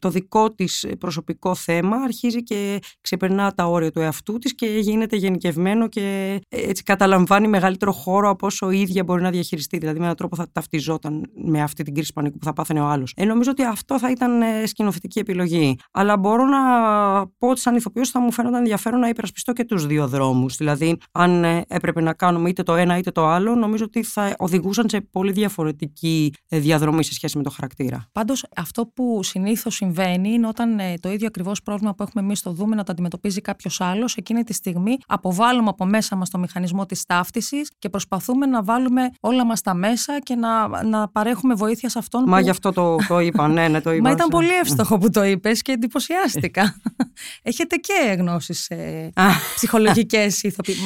το δικό της προσωπικό θέμα αρχίζει και ξεπερνά τα όρια του εαυτού της και γίνεται γενικευμένο και έτσι καταλαμβάνει μεγαλύτερο χώρο από όσο η ίδια μπορεί να διαχειριστεί. Δηλαδή, με έναν τρόπο θα ταυτιζόταν με αυτή την κρίση πανικού που θα πάθαινε ο άλλος. Ε, νομίζω ότι αυτό θα ήταν ε, σκηνοθετική επιλογή. Αλλά μπορώ να πω ότι σαν ηθοποιός θα μου φαίνονταν ενδιαφέρον να υπερασπιστώ και τους δύο δρόμους. Δηλαδή, αν ε, έπρεπε να κάνουμε είτε το ένα είτε το άλλο, νομίζω ότι θα οδηγούσαν σε πολύ διαφορετική ε, διαδρομή σε σχέση με το χαρακτήρα. Πάντως, αυτό που συνήθως συμβαίνει είναι όταν ε, το ίδιο ακριβώς πρόβλημα που έχουμε εμείς στο δούμε να το αντιμετωπίζει κάποιος άλλος, εκείνη τη στιγμή αποβάλλουμε από μέσα μας το μηχανισμό της ταύτισης και προσπαθούμε να βάλουμε όλα μας τα μέσα και να, να παρέχουμε βοήθεια σε αυτόν. Μα γι' αυτό το, το είπα, ναι, ναι, το είπα. Μα ήταν πολύ εύστοχο που το είπες και εντυπωσιάστηκα. Έχετε και γνώσεις ε, ψυχολογικές ηθοποιοί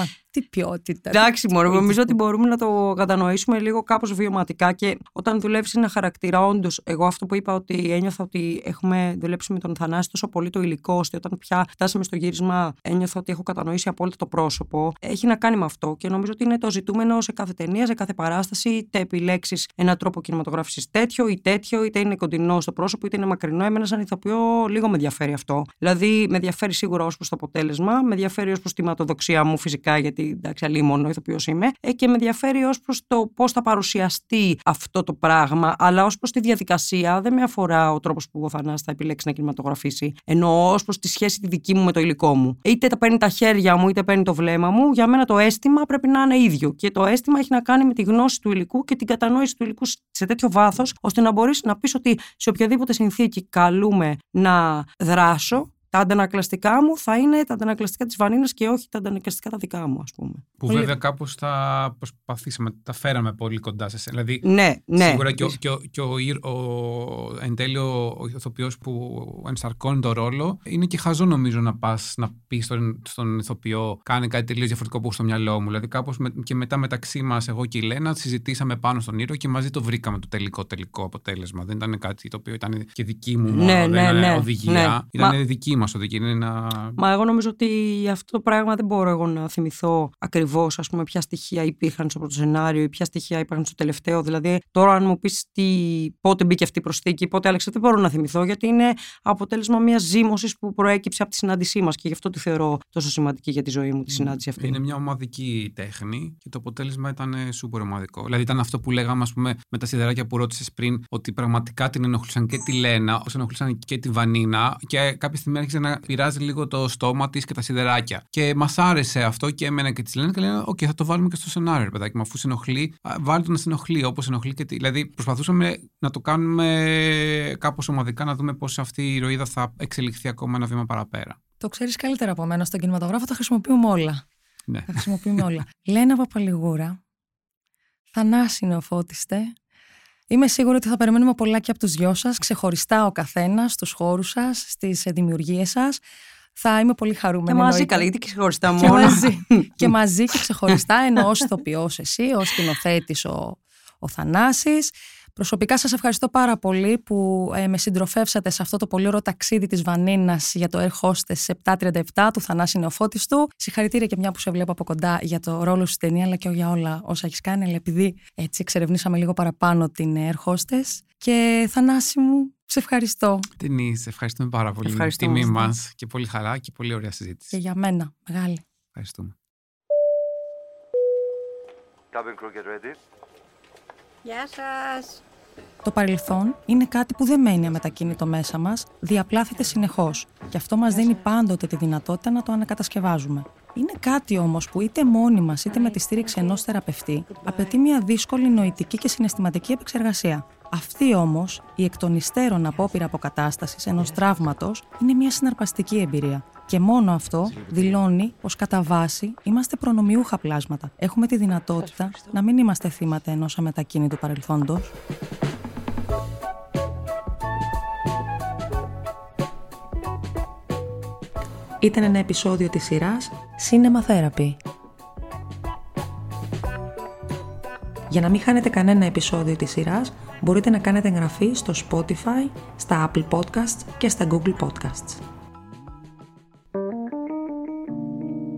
τι ποιότητα. Εντάξει, μόνο νομίζω ότι μπορούμε να το κατανοήσουμε λίγο κάπως βιωματικά και όταν δουλεύεις ένα χαρακτήρα, όντως, εγώ αυτό που είπα ότι ένιωθα ότι έχουμε δουλέψει με τον Θανάση τόσο πολύ το υλικό, ώστε όταν πια φτάσαμε στο γύρισμα, ένιωθα ότι έχω κατανοήσει απόλυτα το πρόσωπο. Έχει να κάνει με αυτό και νομίζω ότι είναι το ζητούμενο σε κάθε ταινία, σε κάθε παράσταση, είτε επιλέξεις έναν τρόπο κινηματογράφησης τέτοιο ή τέτοιο, είτε είναι κοντινό στο πρόσωπο, είτε είναι μακρινό. Εμένα, σαν ηθοποιό, λίγο με ενδιαφέρει αυτό. Δηλαδή, με ενδιαφέρει σίγουρα ως προς το αποτέλεσμα, με ενδιαφέρει ως προς τη ματοδοξία μου φυσικά, γιατί εντάξει, αλίμονο ηθοποιός είμαι ε, και με ενδιαφέρει ως προς το πώς θα παρουσιαστεί αυτό το πράγμα, αλλά ως προς τη διαδικασία δεν με αφορά ο τρόπος που ο Θανάσης θα επιλέξει να κινηματογραφήσει. Ενώ ως προς τη σχέση τη δική μου με το υλικό μου. Είτε τα παίρνει τα χέρια μου, είτε παίρνει το βλέμμα μου, για μένα το αίσθημα πρέπει να είναι ίδιο. Και το αίσθημα έχει να κάνει με τη γνώση του υλικού και την κατανόηση του υλικού σε τέτοιο βάθος, ώστε να μπορείς να πεις ότι σε οποιαδήποτε συνθήκη καλούμε να δράσω, τα αντανακλαστικά μου θα είναι τα αντανακλαστικά της Βανίνα και όχι τα αντανακλαστικά τα δικά μου, ας πούμε. Που βέβαια κάπως τα προσπαθήσαμε, τα φέραμε πολύ κοντά σε εσένα. Δηλαδή, ναι, ναι. Σίγουρα και, ο, και, ο, και ο, ο, εν τέλει ο, ηθοποιός που ενσαρκώνει το ρόλο είναι και χαζό νομίζω να πας να πεις στον, στον ηθοποιό κάνει κάτι τελείως διαφορετικό από στο μυαλό μου. Δηλαδή κάπως με, και μετά μεταξύ μας, εγώ και η Λένα, συζητήσαμε πάνω στον ήρωα και μαζί το βρήκαμε το τελικό τελικό αποτέλεσμα. Δεν ήταν κάτι το οποίο ήταν και δική μου μόνο, Ναι, δεν ναι, ήταν ναι, οδηγία. ναι. Ήταν Μα- δική μας οδηγία. Είναι ένα... Μα εγώ νομίζω ότι αυτό το πράγμα δεν μπορώ εγώ να θυμηθώ ακριβώς, ας πούμε, ποια στοιχεία υπήρχαν στο πρώτο σενάριο ή ποια στοιχεία υπήρχαν στο τελευταίο. Δηλαδή, τώρα, αν μου πεις πότε μπήκε αυτή η προσθήκη, πότε άλλαξε, δεν μπορώ να θυμηθώ, γιατί είναι αποτέλεσμα μιας ζύμωσης που προέκυψε από τη συνάντησή μας και γι' αυτό τη θεωρώ τόσο σημαντική για τη ζωή μου, τη συνάντηση αυτή. Είναι μια ομαδική τέχνη και το αποτέλεσμα ήταν σούπερ ομαδικό. Δηλαδή ήταν αυτό που λέγαμε ας πούμε, με τα σιδεράκια που ρώτησες πριν, ότι πραγματικά την ενοχλούσαν και τη Λένα, όσο ενοχλούσαν και τη Βανίνα. Και κάποια στιγμή άρχισε να πειράζει λίγο το στόμα της και τα σιδεράκια. Και μας άρεσε αυτό και εμένα και τη Λένα και λένε: Οκ, θα το βάλουμε και στο σενάριο, ρε παιδάκι μου. Αφού σε ενοχλεί, α, βάλτε το να σε ενοχλεί όπως ενοχλεί και τη. Δηλαδή προσπαθούσαμε να το κάνουμε κάπως ομαδικά, να δούμε πώς αυτή η ηρωίδα θα εξελιχθεί ακόμα ένα βήμα παραπέρα. Το ξέρεις καλύτερα από μένα. Στον κινηματογράφο τα χρησιμοποιούμε όλα. Ναι. Τα χρησιμοποιούμε όλα. Λένα Παπαλιγούρα, Θανάση Νεοφώτιστε. Είμαι σίγουρη ότι θα περιμένουμε πολλά και από τους δυο σας, ξεχωριστά ο καθένας, στους χώρους σας, στις δημιουργίες σας. Θα είμαι πολύ χαρούμενη. Και μαζί, εννοείται. καλά, γιατί και ξεχωριστά και μόνο. μαζί, και μαζί και ξεχωριστά, ενώ ως ηθοποιός εσύ, ως σκηνοθέτης ο, ο Θανάσης. Προσωπικά σας ευχαριστώ πάρα πολύ που ε, με συντροφεύσατε σε αυτό το πολύ ωραίο ταξίδι της Βανίνας για το Air Hostess 737 του Θανάση Νεοφώτιστου. Συγχαρητήρια και μια που σε βλέπω από κοντά για το ρόλο σου στην ταινία αλλά και για όλα όσα έχεις κάνει. Αλλά επειδή έτσι εξερευνήσαμε λίγο παραπάνω την Air Hostess. Και Θανάση μου, σε ευχαριστώ. Ταινί, ευχαριστούμε πάρα πολύ. Ευχαριστούμε. Τιμή μας και πολύ χαρά και πολύ ωραία συζήτηση. Και για μένα, μεγάλη. Ευχαριστούμε. Cabin crew get ready. Γεια σας. Το παρελθόν είναι κάτι που δεν μένει αμετακίνητο μέσα μας, διαπλάθεται συνεχώς και αυτό μας δίνει πάντοτε τη δυνατότητα να το ανακατασκευάζουμε. Είναι κάτι όμως που είτε μόνοι μας είτε με τη στήριξη ενός θεραπευτή απαιτεί μια δύσκολη νοητική και συναισθηματική επεξεργασία. Αυτή όμως, η εκ των υστέρων απόπειρα αποκατάστασης ενός τραύματος είναι μια συναρπαστική εμπειρία. Και μόνο αυτό δηλώνει πως κατά βάση είμαστε προνομιούχα πλάσματα. Έχουμε τη δυνατότητα να μην είμαστε θύματα ενός αμετακίνητου παρελθόντος. Ήταν ένα επεισόδιο της σειράς Cinema Therapy. Για να μην χάνετε κανένα επεισόδιο της σειράς, μπορείτε να κάνετε εγγραφή στο Spotify, στα Apple Podcasts και στα Google Podcasts.